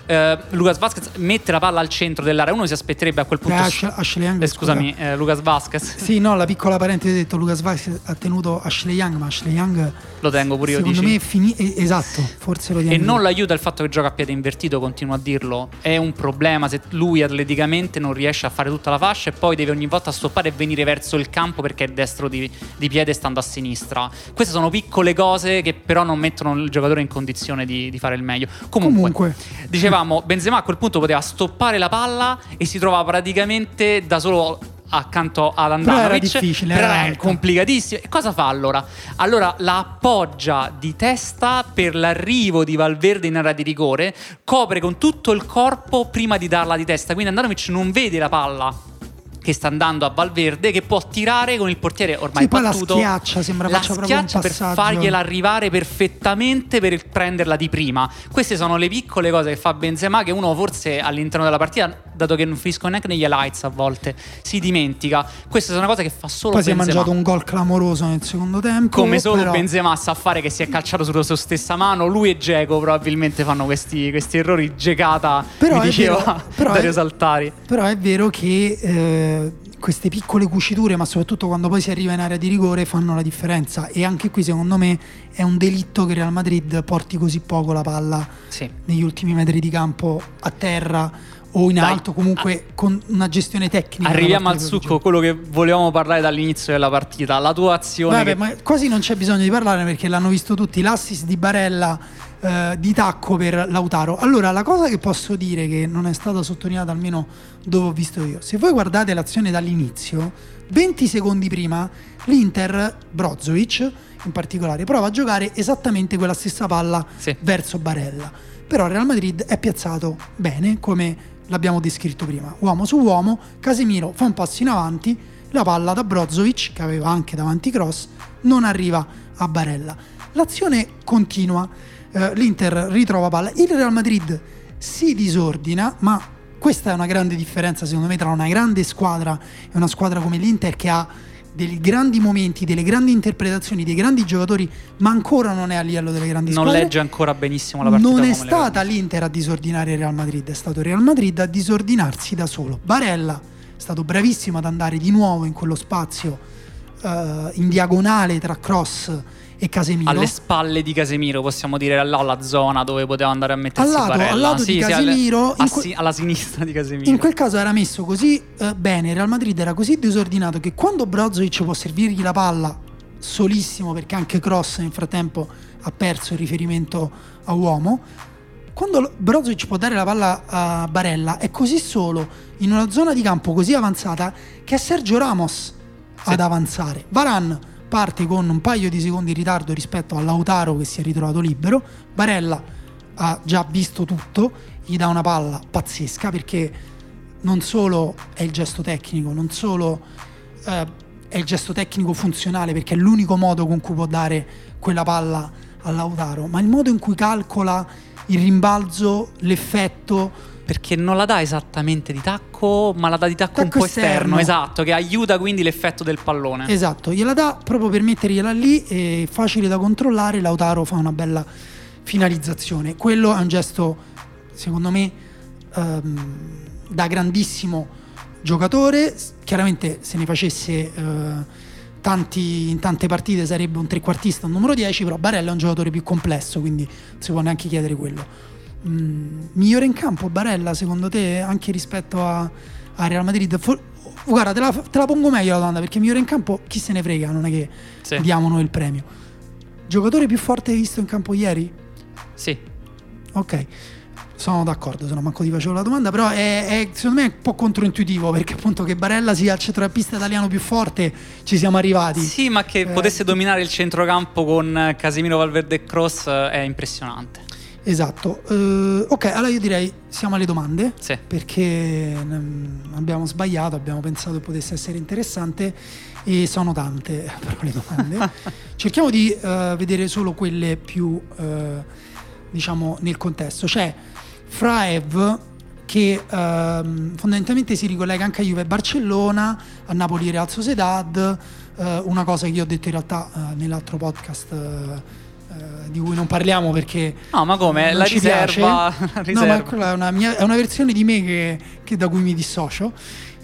Eh, Lucas Vasquez mette la palla al centro dell'area, uno si aspetterebbe a quel punto... Beh, Ashley Young, eh, scusami, eh, Lucas Vasquez. Sì, no, la piccola parente ho detto Lucas Vasquez ha tenuto Ashley Young, ma Ashley Young... Lo tengo pure io, Secondo dici? me è finito... Esatto, forse lo tiene. E non l'aiuta il fatto che gioca a piede invertito, continuo a dirlo. È un problema se lui atleticamente non riesce a fare tutta la fascia e poi deve ogni volta stoppare e venire verso il campo perché è destro di, di piede stando a sinistra. Queste sono piccole cose che però non mettono il giocatore in condizione di, di fare il meglio. Comunque, Comunque, dicevamo, Benzema a quel punto poteva stoppare la palla e si trovava praticamente da solo accanto ad Andanovic Però era difficile, però era complicatissimo. E cosa fa allora? allora la appoggia di testa per l'arrivo di Valverde in area di rigore copre con tutto il corpo prima di darla di testa. Quindi Andanovic non vede la palla che sta andando a Valverde che può tirare con il portiere ormai Sì, poi la battuto. schiaccia, sembra la schiaccia per fargliela arrivare perfettamente per prenderla di prima. Queste sono le piccole cose che fa Benzema che uno forse all'interno della partita dato che non finiscono neanche negli highlights a volte si dimentica. Queste sono cose che fa solo poi si è Benzema. mangiato un gol clamoroso nel secondo tempo. come solo però- Benzema sa fare che si è calciato sulla sua stessa mano lui e Geco probabilmente fanno questi, questi errori Gegata Però mi diceva vero, però Dario è- Saltari. Però è vero che eh, queste piccole cuciture, ma soprattutto quando poi si arriva in area di rigore, fanno la differenza. E anche qui, secondo me, è un delitto che Real Madrid porti così poco la palla sì. negli ultimi metri di campo a terra o in Dai, alto, comunque con una gestione tecnica. Arriviamo al succo, quello che volevamo parlare dall'inizio della partita, la tua azione. Vabbè, che- ma quasi non c'è bisogno di parlare perché l'hanno visto tutti. L'assist di Barella eh, di tacco per Lautaro. Allora, la cosa che posso dire che non è stata sottolineata almeno dove ho visto io, se voi guardate l'azione dall'inizio, 20 secondi prima l'Inter, Brozovic in particolare, prova a giocare esattamente quella stessa palla Sì. verso Barella. Però il Real Madrid è piazzato bene, come l'abbiamo descritto prima. Uomo su uomo, Casemiro fa un passo in avanti, la palla da Brozovic, che aveva anche davanti cross, non arriva a Barella. L'azione continua, eh, l'Inter ritrova palla, il Real Madrid si disordina, ma questa è una grande differenza secondo me tra una grande squadra e una squadra come l'Inter che ha dei grandi momenti, delle grandi interpretazioni, dei grandi giocatori, ma ancora non è a livello delle grandi non squadre. legge ancora benissimo la partita. Non è stata l'Inter a disordinare il Real Madrid, è stato il Real Madrid a disordinarsi da solo. Barella è stato bravissimo ad andare di nuovo in quello spazio eh, in diagonale tra Cross e Casemiro. alle spalle di Casemiro, possiamo dire, là la zona dove poteva andare a mettersi Al lato- Barella. al lato di alle- Casemiro, a in que- alla sinistra di Casemiro. In quel caso era messo così eh, bene, il Real Madrid era così disordinato che quando Brozovic può servirgli la palla solissimo perché anche Cross nel frattempo ha perso il riferimento a uomo, quando Brozovic può dare la palla a Barella è così solo in una zona di campo così avanzata che è Sergio Ramos ad avanzare. Varan parte con un paio di secondi in ritardo rispetto a Lautaro che si è ritrovato libero. Barella ha già visto tutto, gli dà una palla pazzesca perché non solo è il gesto tecnico, non solo eh, è il gesto tecnico funzionale perché è l'unico modo con cui può dare quella palla a Lautaro, ma il modo in cui calcola il rimbalzo, l'effetto, Perché non la dà esattamente di tacco, ma la dà di tacco, un Tacco po' esterno. esterno. esatto, che aiuta quindi l'effetto del pallone. Esatto, gliela dà proprio per mettergliela lì, è facile da controllare, Lautaro fa una bella finalizzazione. Quello è un gesto, secondo me, ehm, da grandissimo giocatore. Chiaramente se ne facesse eh, tanti, in tante partite sarebbe un trequartista, un numero 10, però Barella è un giocatore più complesso, quindi non si può neanche chiedere quello. Mm, migliore in campo Barella secondo te anche rispetto a, a Real Madrid? For- guarda, te la, te la pongo meglio la domanda perché migliore in campo chi se ne frega, non è che Sì. diamo noi il premio. Giocatore più forte visto in campo ieri? Sì. Ok, sono d'accordo, se no manco ti facevo la domanda, però è, è- secondo me è un po' controintuitivo perché appunto che Barella sia il centrocampista italiano più forte ci siamo arrivati. Sì, ma che Eh, potesse dominare il centrocampo con Casemiro, Valverde e Cross eh, è impressionante. Esatto. Uh, ok, allora io direi siamo alle domande. Sì. Perché um, abbiamo sbagliato, abbiamo pensato che potesse essere interessante e sono tante però le domande. Cerchiamo di uh, vedere solo quelle più, uh, diciamo, nel contesto. C'è Fraev che uh, fondamentalmente si ricollega anche a Juve Barcellona, a Napoli e Real Sociedad, una cosa che io ho detto in realtà nell'altro podcast di cui non parliamo perché no ma come la riserva, la riserva, no ma quella è una, mia, è una versione di me che, che da cui mi dissocio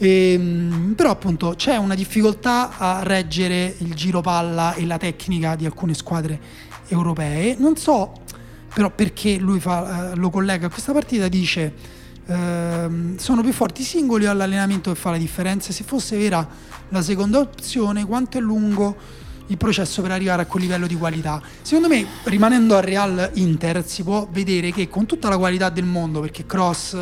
e, ehm, però appunto c'è una difficoltà a reggere il giro palla e la tecnica di alcune squadre europee. Non so però perché lui fa, eh, lo collega a questa partita, dice eh, sono più forti i singoli o all'allenamento che fa la differenza. Se fosse vera la seconda opzione, quanto è lungo il processo per arrivare a quel livello di qualità? Secondo me, rimanendo al Real Inter, si può vedere che con tutta la qualità del mondo, perché Cross,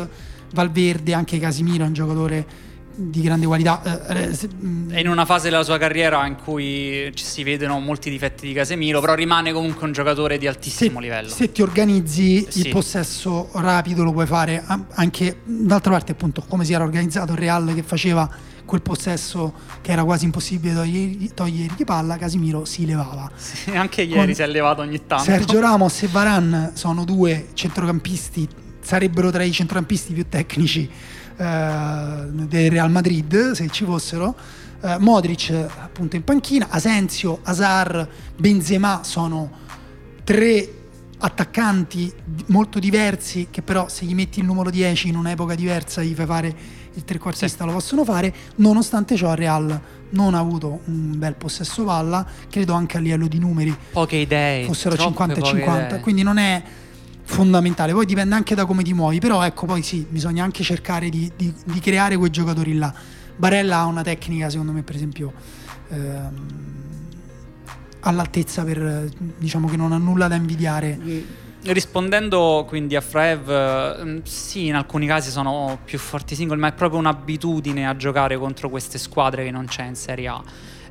Valverde, anche Casimiro è un giocatore di grande qualità. Eh, eh, mm. È in una fase della sua carriera in cui ci si vedono molti difetti di Casemiro, però rimane comunque un giocatore di altissimo se, livello. Se ti organizzi sì. il possesso rapido lo puoi fare anche d'altra parte appunto come si era organizzato il Real che faceva quel possesso che era quasi impossibile togliergli, togliergli palla, Casimiro si levava. Sì, anche ieri Con si è levato ogni tanto. Sergio Ramos e Varan sono due centrocampisti, sarebbero tra i centrocampisti più tecnici eh, del Real Madrid, se ci fossero. Eh, Modric appunto in panchina, Asensio, Azar, Benzema sono tre attaccanti molto diversi che però se gli metti il numero 10 in un'epoca diversa gli fai fare il trequartista sì. lo possono fare nonostante ciò il Real non ha avuto un bel possesso palla credo anche a livello di numeri poche idee fossero 50 e 50 idee. quindi non è fondamentale. Poi dipende anche da come ti muovi, però ecco, poi sì, bisogna anche cercare di, di, di creare quei giocatori là. Barella ha una tecnica, secondo me, per esempio, ehm, all'altezza per, diciamo che non ha nulla da invidiare. Rispondendo quindi a Frev, ehm, sì, in alcuni casi sono più forti singoli, ma è proprio un'abitudine a giocare contro queste squadre che non c'è in Serie A.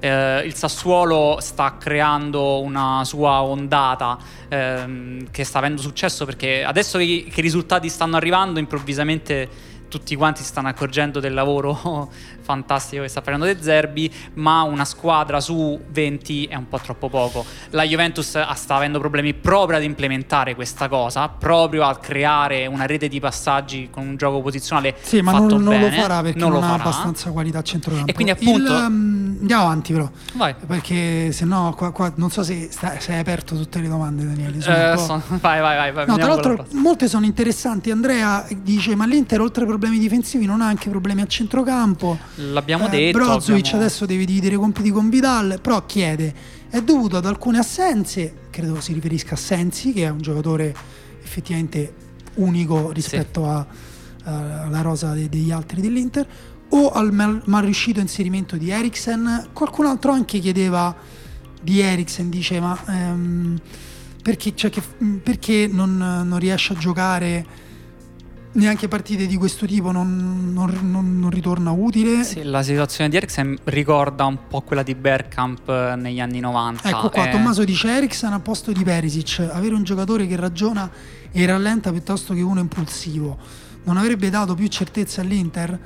Eh, il Sassuolo sta creando una sua ondata ehm, che sta avendo successo perché adesso che, che i risultati stanno arrivando improvvisamente tutti quanti si stanno accorgendo del lavoro fantastico che sta facendo De Zerbi, ma una squadra su 20 è un po' troppo poco. La Juventus sta avendo problemi proprio ad implementare questa cosa, proprio a creare una rete di passaggi con un gioco posizionale. Sì, ma non, non, lo farà perché non, non ha abbastanza qualità a centrocampo. E quindi appunto... Il, um, andiamo avanti però. Vai. Perché se no qua, qua, non so se, sta, se, hai aperto tutte le domande Daniele. Eh, so, vai, vai, vai. vai no, tra l'altro molte sono interessanti. Andrea dice ma l'Inter oltre ai problemi difensivi non ha anche problemi a centrocampo. L'abbiamo eh, detto. Brozovic abbiamo... adesso deve dividere i compiti con Vidal, però chiede, è dovuto ad alcune assenze, credo si riferisca a Sensi, che è un giocatore effettivamente unico rispetto sì. a, a, alla rosa de, degli altri dell'Inter, o al mal, mal riuscito inserimento di Eriksen. Qualcun altro anche chiedeva di Eriksen, dice ma ehm, perché, cioè che, perché non, non riesce a giocare neanche partite di questo tipo non, non, non, non, ritorna utile. Sì, la situazione di Eriksen ricorda un po' quella di Bergkamp eh, negli anni 90. Ecco qua, eh... Tommaso dice Eriksen a posto di Perisic, avere un giocatore che ragiona e rallenta piuttosto che uno impulsivo, non avrebbe dato più certezza all'Inter?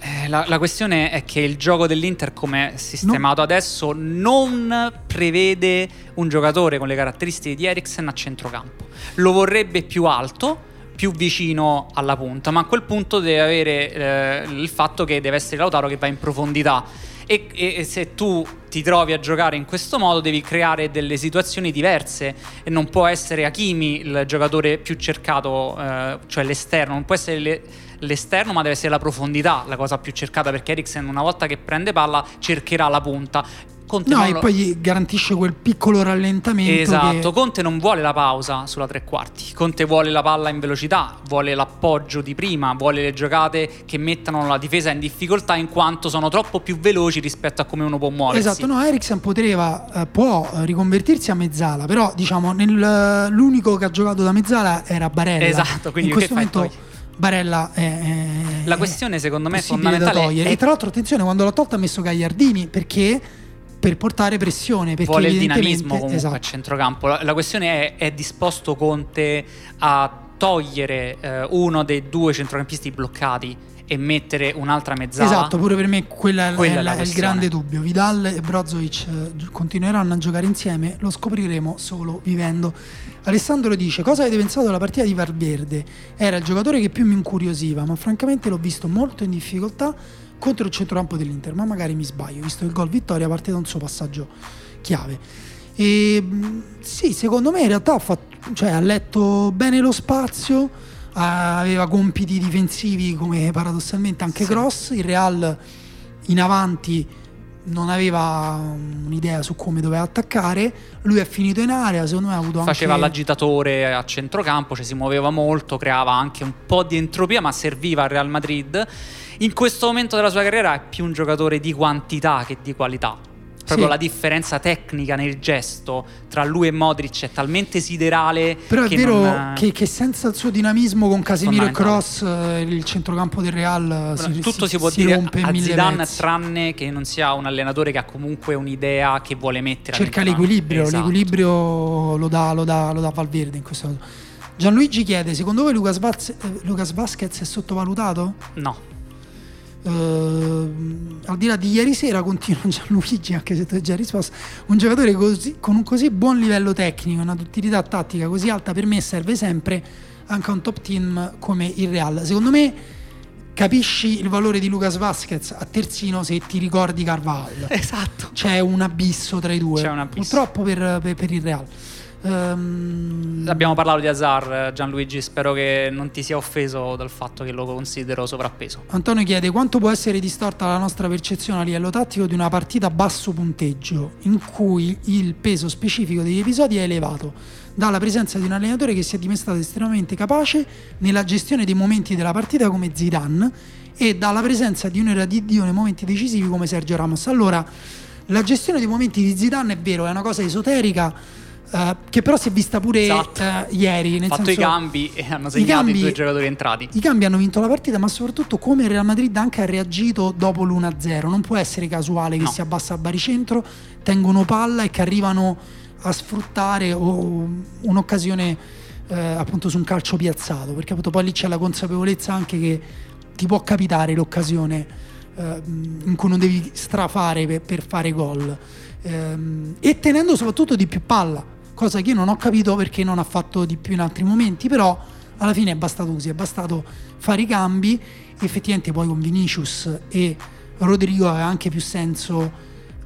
Eh, la, la, questione è che il gioco dell'Inter, come è sistemato adesso, non prevede un giocatore con le caratteristiche di Eriksen a centrocampo. Lo vorrebbe più alto, più vicino alla punta, ma a quel punto deve avere eh, il fatto che deve essere Lautaro che va in profondità. E, e, se tu ti trovi a giocare in questo modo devi creare delle situazioni diverse. E non può essere Hakimi il giocatore più cercato, eh, cioè l'esterno, non può essere le, l'esterno ma deve essere la profondità la cosa più cercata perché Eriksen una volta che prende palla cercherà la punta Conte no, e lo... poi gli garantisce quel piccolo rallentamento. Esatto, che... Conte non vuole la pausa sulla tre quarti. Conte vuole la palla in velocità, vuole l'appoggio di prima, vuole le giocate che mettano la difesa in difficoltà in quanto sono troppo più veloci rispetto a come uno può muoversi. Esatto, no, Eriksen poteva, eh, può riconvertirsi a mezzala, però diciamo nel, l'unico che ha giocato da mezzala era Barella. Esatto, quindi in questo momento... Poi? Barella è, la questione secondo me è fondamentale. È... e tra l'altro attenzione quando l'ha tolta ha messo Gagliardini perché per portare pressione perché vuole il dinamismo comunque esatto. a centrocampo la, la questione è, è disposto Conte a togliere eh, uno dei due centrocampisti bloccati e mettere un'altra mezzala. Esatto, pure per me quella, Quella è, è la è il grande dubbio. Vidal e Brozovic eh, continueranno a giocare insieme, lo scopriremo solo vivendo. Alessandro dice: Cosa avete pensato della partita di Valverde? Era il giocatore che più mi incuriosiva, ma francamente l'ho visto molto in difficoltà contro il centrocampo dell'Inter. Ma magari mi sbaglio, visto il gol vittoria parte da un suo passaggio chiave. E mh, sì, secondo me in realtà ha, fatto- cioè, ha letto bene lo spazio, aveva compiti difensivi come paradossalmente anche Sì. Cross. Il Real in avanti non aveva un'idea su come doveva attaccare. Lui è finito in area, secondo me ha avuto Faceva anche l'agitatore a centrocampo, ci si muoveva molto, creava anche un po' di entropia, ma serviva al Real Madrid. In questo momento della sua carriera è più un giocatore di quantità che di qualità. Proprio Sì. la differenza tecnica nel gesto tra lui e Modric è talmente siderale Però è vero non- che, che senza il suo dinamismo con Casemiro e. Cross eh, il centrocampo del Real si, tutto si, può si dire rompe a Zidane pezzi. tranne che non sia un allenatore che ha comunque un'idea che vuole mettere cerca l'equilibrio, Esatto. l'equilibrio lo dà, lo, dà, lo dà Valverde in questo caso. Gianluigi chiede: secondo voi Lucas, Vaz- eh, Lucas Vasquez è sottovalutato? No, Ehm, al di là di ieri sera, continua Gianluigi, anche se tu hai già risposto, un giocatore così- con un così buon livello tecnico, una duttilità tattica così alta, per me serve sempre anche a un top team come il Real. Secondo me capisci il valore di Lucas Vasquez a terzino se ti ricordi Carvalho. esatto. C'è un abisso tra i due. C'è un abisso. Purtroppo per, per- per il Real. Ehm, Abbiamo parlato di Hazard, Gianluigi, spero che non ti sia offeso dal fatto che lo considero sovrappeso. Antonio chiede quanto può essere distorta la nostra percezione a livello tattico di una partita a basso punteggio, in cui il peso specifico degli episodi è elevato, dalla presenza di un allenatore che si è dimostrato estremamente capace nella gestione dei momenti della partita come Zidane e dalla presenza di un eradidio nei momenti decisivi come Sergio Ramos. Allora, la gestione dei momenti di Zidane è vero, è una cosa esoterica. Eh, che però si è vista pure Esatto. eh, ieri. Nel fatto senso, i cambi e hanno segnato i, cambi- due giocatori entrati. i cambi hanno vinto la partita, ma soprattutto come il Real Madrid anche ha reagito dopo l'1-0. Non può essere casuale che No. si abbassa al baricentro, tengono palla e che arrivano a sfruttare o- un'occasione eh, appunto su un calcio piazzato, perché appunto poi lì c'è la consapevolezza anche che ti può capitare l'occasione eh, in cui non devi strafare per, per fare gol. Ehm, e tenendo soprattutto di più palla, cosa che io non ho capito perché non ha fatto di più in altri momenti, però alla fine è bastato così, è bastato fare i cambi, effettivamente poi con Vinicius e Rodrigo aveva anche più senso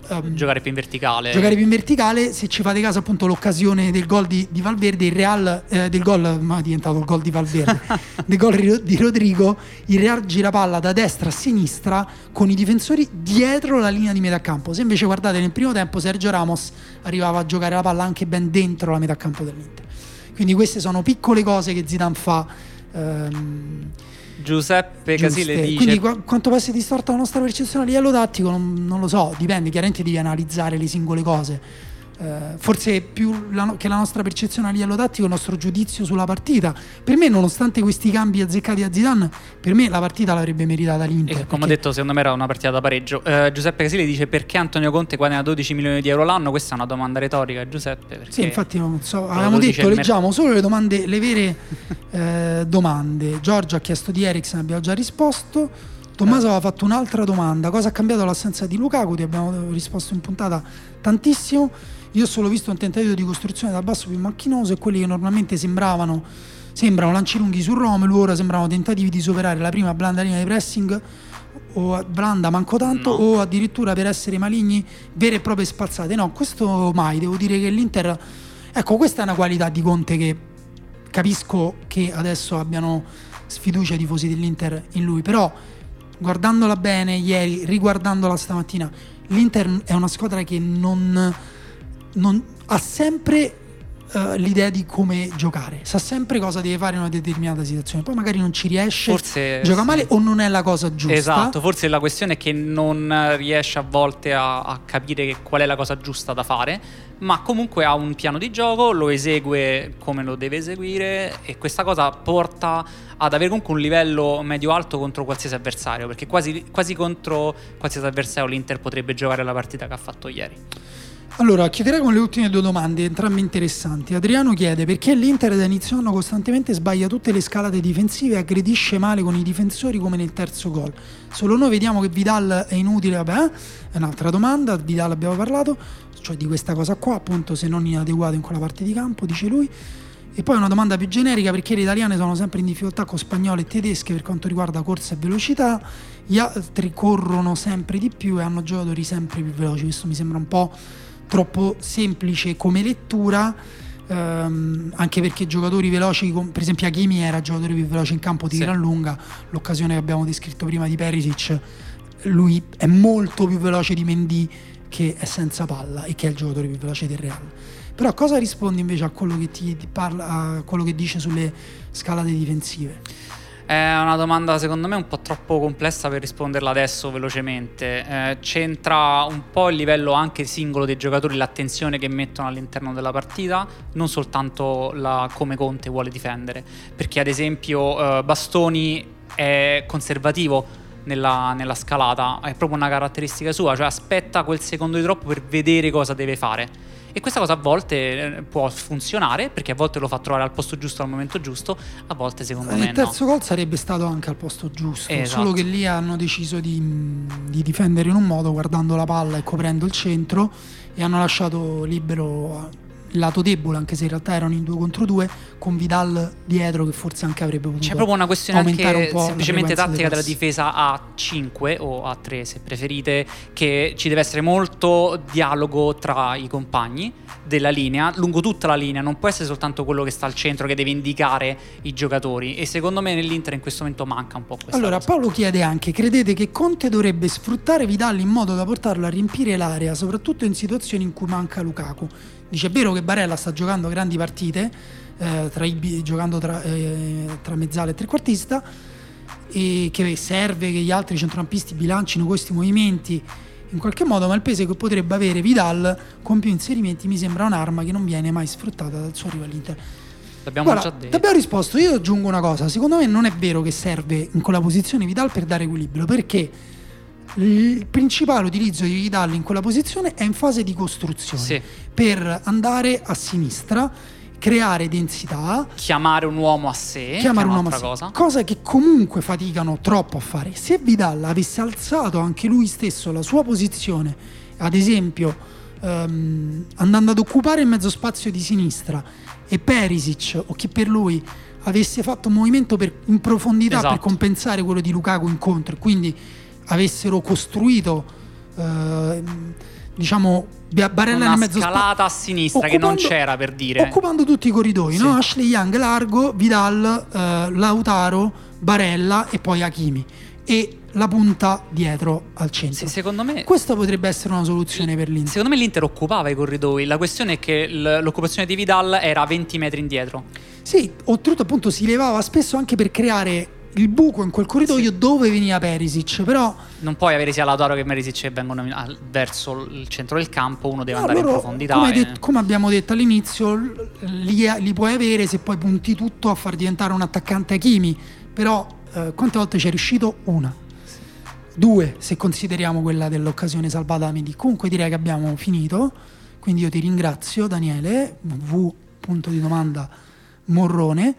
ehm, Giocare più in verticale. giocare più in verticale. Se ci fate caso, appunto, l'occasione del gol di, di Valverde, il Real eh, del gol, ma è diventato il gol di Valverde, del gol di Rodrigo, il Real gira palla da destra a sinistra con i difensori dietro la linea di metà campo. Se invece guardate nel primo tempo, Sergio Ramos arrivava a giocare la palla anche ben dentro la metà campo dell'Inter. Quindi queste sono piccole cose che Zidane fa. ehm, Giuseppe Casile giuste. dice Quindi qua- quanto può essere distorta la nostra percezione a livello tattico non, non lo so, dipende, chiaramente devi analizzare le singole cose. Eh, forse più la che la nostra percezione a livello tattico, il nostro giudizio sulla partita. Per me, nonostante questi cambi azzeccati a Zidane, per me la partita l'avrebbe meritata l'Inter. E come ho detto, secondo me era una partita da pareggio. Eh, Giuseppe Casile dice perché Antonio Conte guadagna 12 milioni di euro l'anno? Questa è una domanda retorica, Giuseppe. Sì, infatti non so, lo avevamo detto, leggiamo solo le domande, le vere eh, domande. Giorgio ha chiesto di Eriksen, abbiamo già risposto. Tommaso aveva fatto un'altra domanda, cosa ha cambiato l'assenza di Lukaku? Ti abbiamo risposto in puntata tantissimo. Io ho solo visto un tentativo di costruzione dal basso più macchinoso e quelli che normalmente sembravano sembrano lanci lunghi su Romelu, ora sembrano tentativi di superare la prima blanda linea di pressing o blanda manco tanto No. o addirittura per essere maligni vere e proprie spazzate. No, questo mai, devo dire che l'Inter ecco, questa è una qualità di Conte che capisco che adesso abbiano sfiducia i tifosi dell'Inter in lui, però guardandola bene ieri, riguardandola stamattina, l'Inter è una squadra che non, non- ha sempre uh, l'idea di come giocare, sa sempre cosa deve fare in una determinata situazione, poi magari non ci riesce, forse, gioca male o non è la cosa giusta. Esatto, forse la questione è che non riesce a volte a, a capire qual è la cosa giusta da fare, ma comunque ha un piano di gioco, lo esegue come lo deve eseguire e questa cosa porta ad avere comunque un livello medio-alto contro qualsiasi avversario, perché quasi, quasi contro qualsiasi avversario l'Inter potrebbe giocare la partita che ha fatto ieri. Allora, chiuderei con le ultime due domande, entrambe interessanti. Adriano chiede perché l'Inter da inizio anno costantemente sbaglia tutte le scalate difensive e aggredisce male con i difensori come nel terzo gol. Solo noi vediamo che Vidal è inutile, vabbè, eh? è un'altra domanda, Vidal abbiamo parlato, cioè di questa cosa qua, appunto se non inadeguato in quella parte di campo, dice lui. E poi una domanda più generica perché le italiane sono sempre in difficoltà con spagnole e tedesche per quanto riguarda corsa e velocità, gli altri corrono sempre di più e hanno giocatori sempre più veloci, questo mi sembra un po' troppo semplice come lettura. Ehm, anche perché giocatori veloci, per esempio Hakimi era il giocatore più veloce in campo di sì. gran lunga, l'occasione che abbiamo descritto prima di Perisic, lui è molto più veloce di Mendy che è senza palla e che è il giocatore più veloce del Real. Però cosa rispondi invece a quello che, ti, parla, a quello che dice sulle scalate difensive? È una domanda secondo me un po' troppo complessa per risponderla adesso velocemente. Eh, c'entra un po' il livello anche singolo dei giocatori, l'attenzione che mettono all'interno della partita, non soltanto la, come Conte vuole difendere. Perché ad esempio eh, Bastoni è conservativo nella, nella, scalata, è proprio una caratteristica sua, cioè aspetta quel secondo di troppo per vedere cosa deve fare e questa cosa a volte eh, può funzionare perché a volte lo fa trovare al posto giusto al momento giusto, a volte secondo me Il terzo no. gol sarebbe stato anche al posto giusto, esatto. solo che lì hanno deciso di, di difendere in un modo guardando la palla e coprendo il centro e hanno lasciato libero lato debole, anche se in realtà erano in 2 contro 2, con Vidal dietro che forse anche avrebbe potuto C'è proprio una questione anche un semplicemente tattica della difesa a 5 o a 3 se preferite, che ci deve essere molto dialogo tra i compagni della linea, lungo tutta la linea, non può essere soltanto quello che sta al centro che deve indicare i giocatori e secondo me nell'Inter in questo momento manca un po' questo. Allora cosa. Paolo chiede anche, credete che Conte dovrebbe sfruttare Vidal in modo da portarlo a riempire l'area, soprattutto in situazioni in cui manca Lukaku? Dice è vero che Barella sta giocando grandi partite, eh, tra i, giocando tra, eh, tra mezzale e trequartista, e che serve che gli altri centrocampisti bilancino questi movimenti in qualche modo, ma il peso che potrebbe avere Vidal con più inserimenti mi sembra un'arma che non viene mai sfruttata dal suo rivale Inter. L'abbiamo Guarda, già detto. Abbiamo risposto, io aggiungo una cosa, secondo me non è vero che serve in quella posizione Vidal per dare equilibrio, perché il principale utilizzo di Vidal in quella posizione è in fase di costruzione sì. per andare a sinistra creare densità chiamare un uomo a sé chiamare un uomo a sé cosa. cosa che comunque faticano troppo a fare se Vidal avesse alzato anche lui stesso la sua posizione ad esempio um, andando ad occupare il mezzo spazio di sinistra e Perisic o chi per lui avesse fatto un movimento per, in profondità esatto. per compensare quello di Lukaku in contro quindi avessero costruito eh, diciamo Barella una nel mezzo scalata sp- a sinistra che non c'era per dire occupando tutti i corridoi sì. no? Ashley Young largo Vidal eh, Lautaro Barella e poi Hakimi e la punta dietro al centro. Sì, secondo me questa potrebbe essere una soluzione per l'Inter. Secondo me l'Inter occupava i corridoi. La questione è che l'occupazione di Vidal era 20 metri indietro. Sì, oltretutto appunto si levava spesso anche per creare il buco in quel corridoio sì. dove veniva Perisic, però non puoi avere sia Lautaro che Perisic che vengono verso il centro del campo, uno deve no, andare loro, in profondità. Come, e... det- come, abbiamo detto all'inizio, li, li, puoi avere se poi punti tutto a far diventare un attaccante a Kimi, però eh, quante volte ci è riuscito? Una. Due, se consideriamo quella dell'occasione salvata da Mendy. Comunque direi che abbiamo finito, quindi io ti ringrazio Daniele, V punto di domanda Morrone.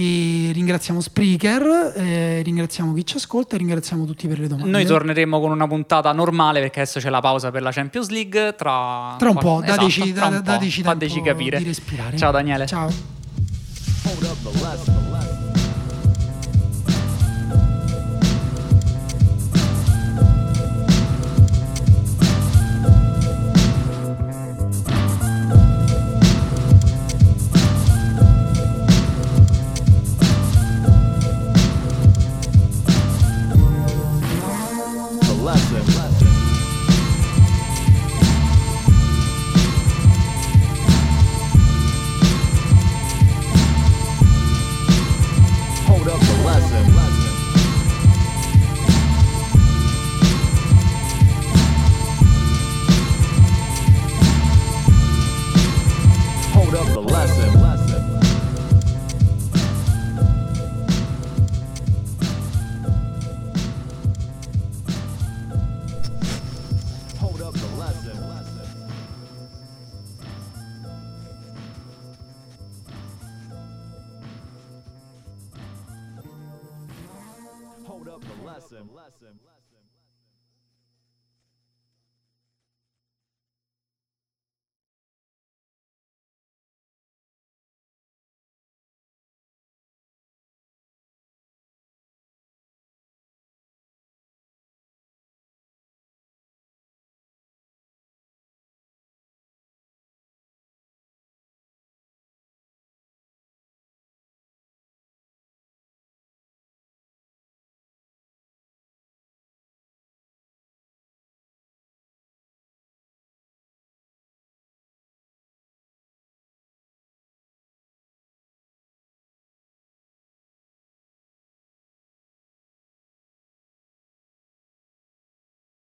E ringraziamo Spreaker, eh, ringraziamo chi ci ascolta e ringraziamo tutti per le domande. Noi torneremo con una puntata normale perché adesso c'è la pausa per la Champions League. Tra, tra un po', esatto, dateci, tra un dateci po'. Fateci capire. di respirare. Ciao Daniele. Ciao.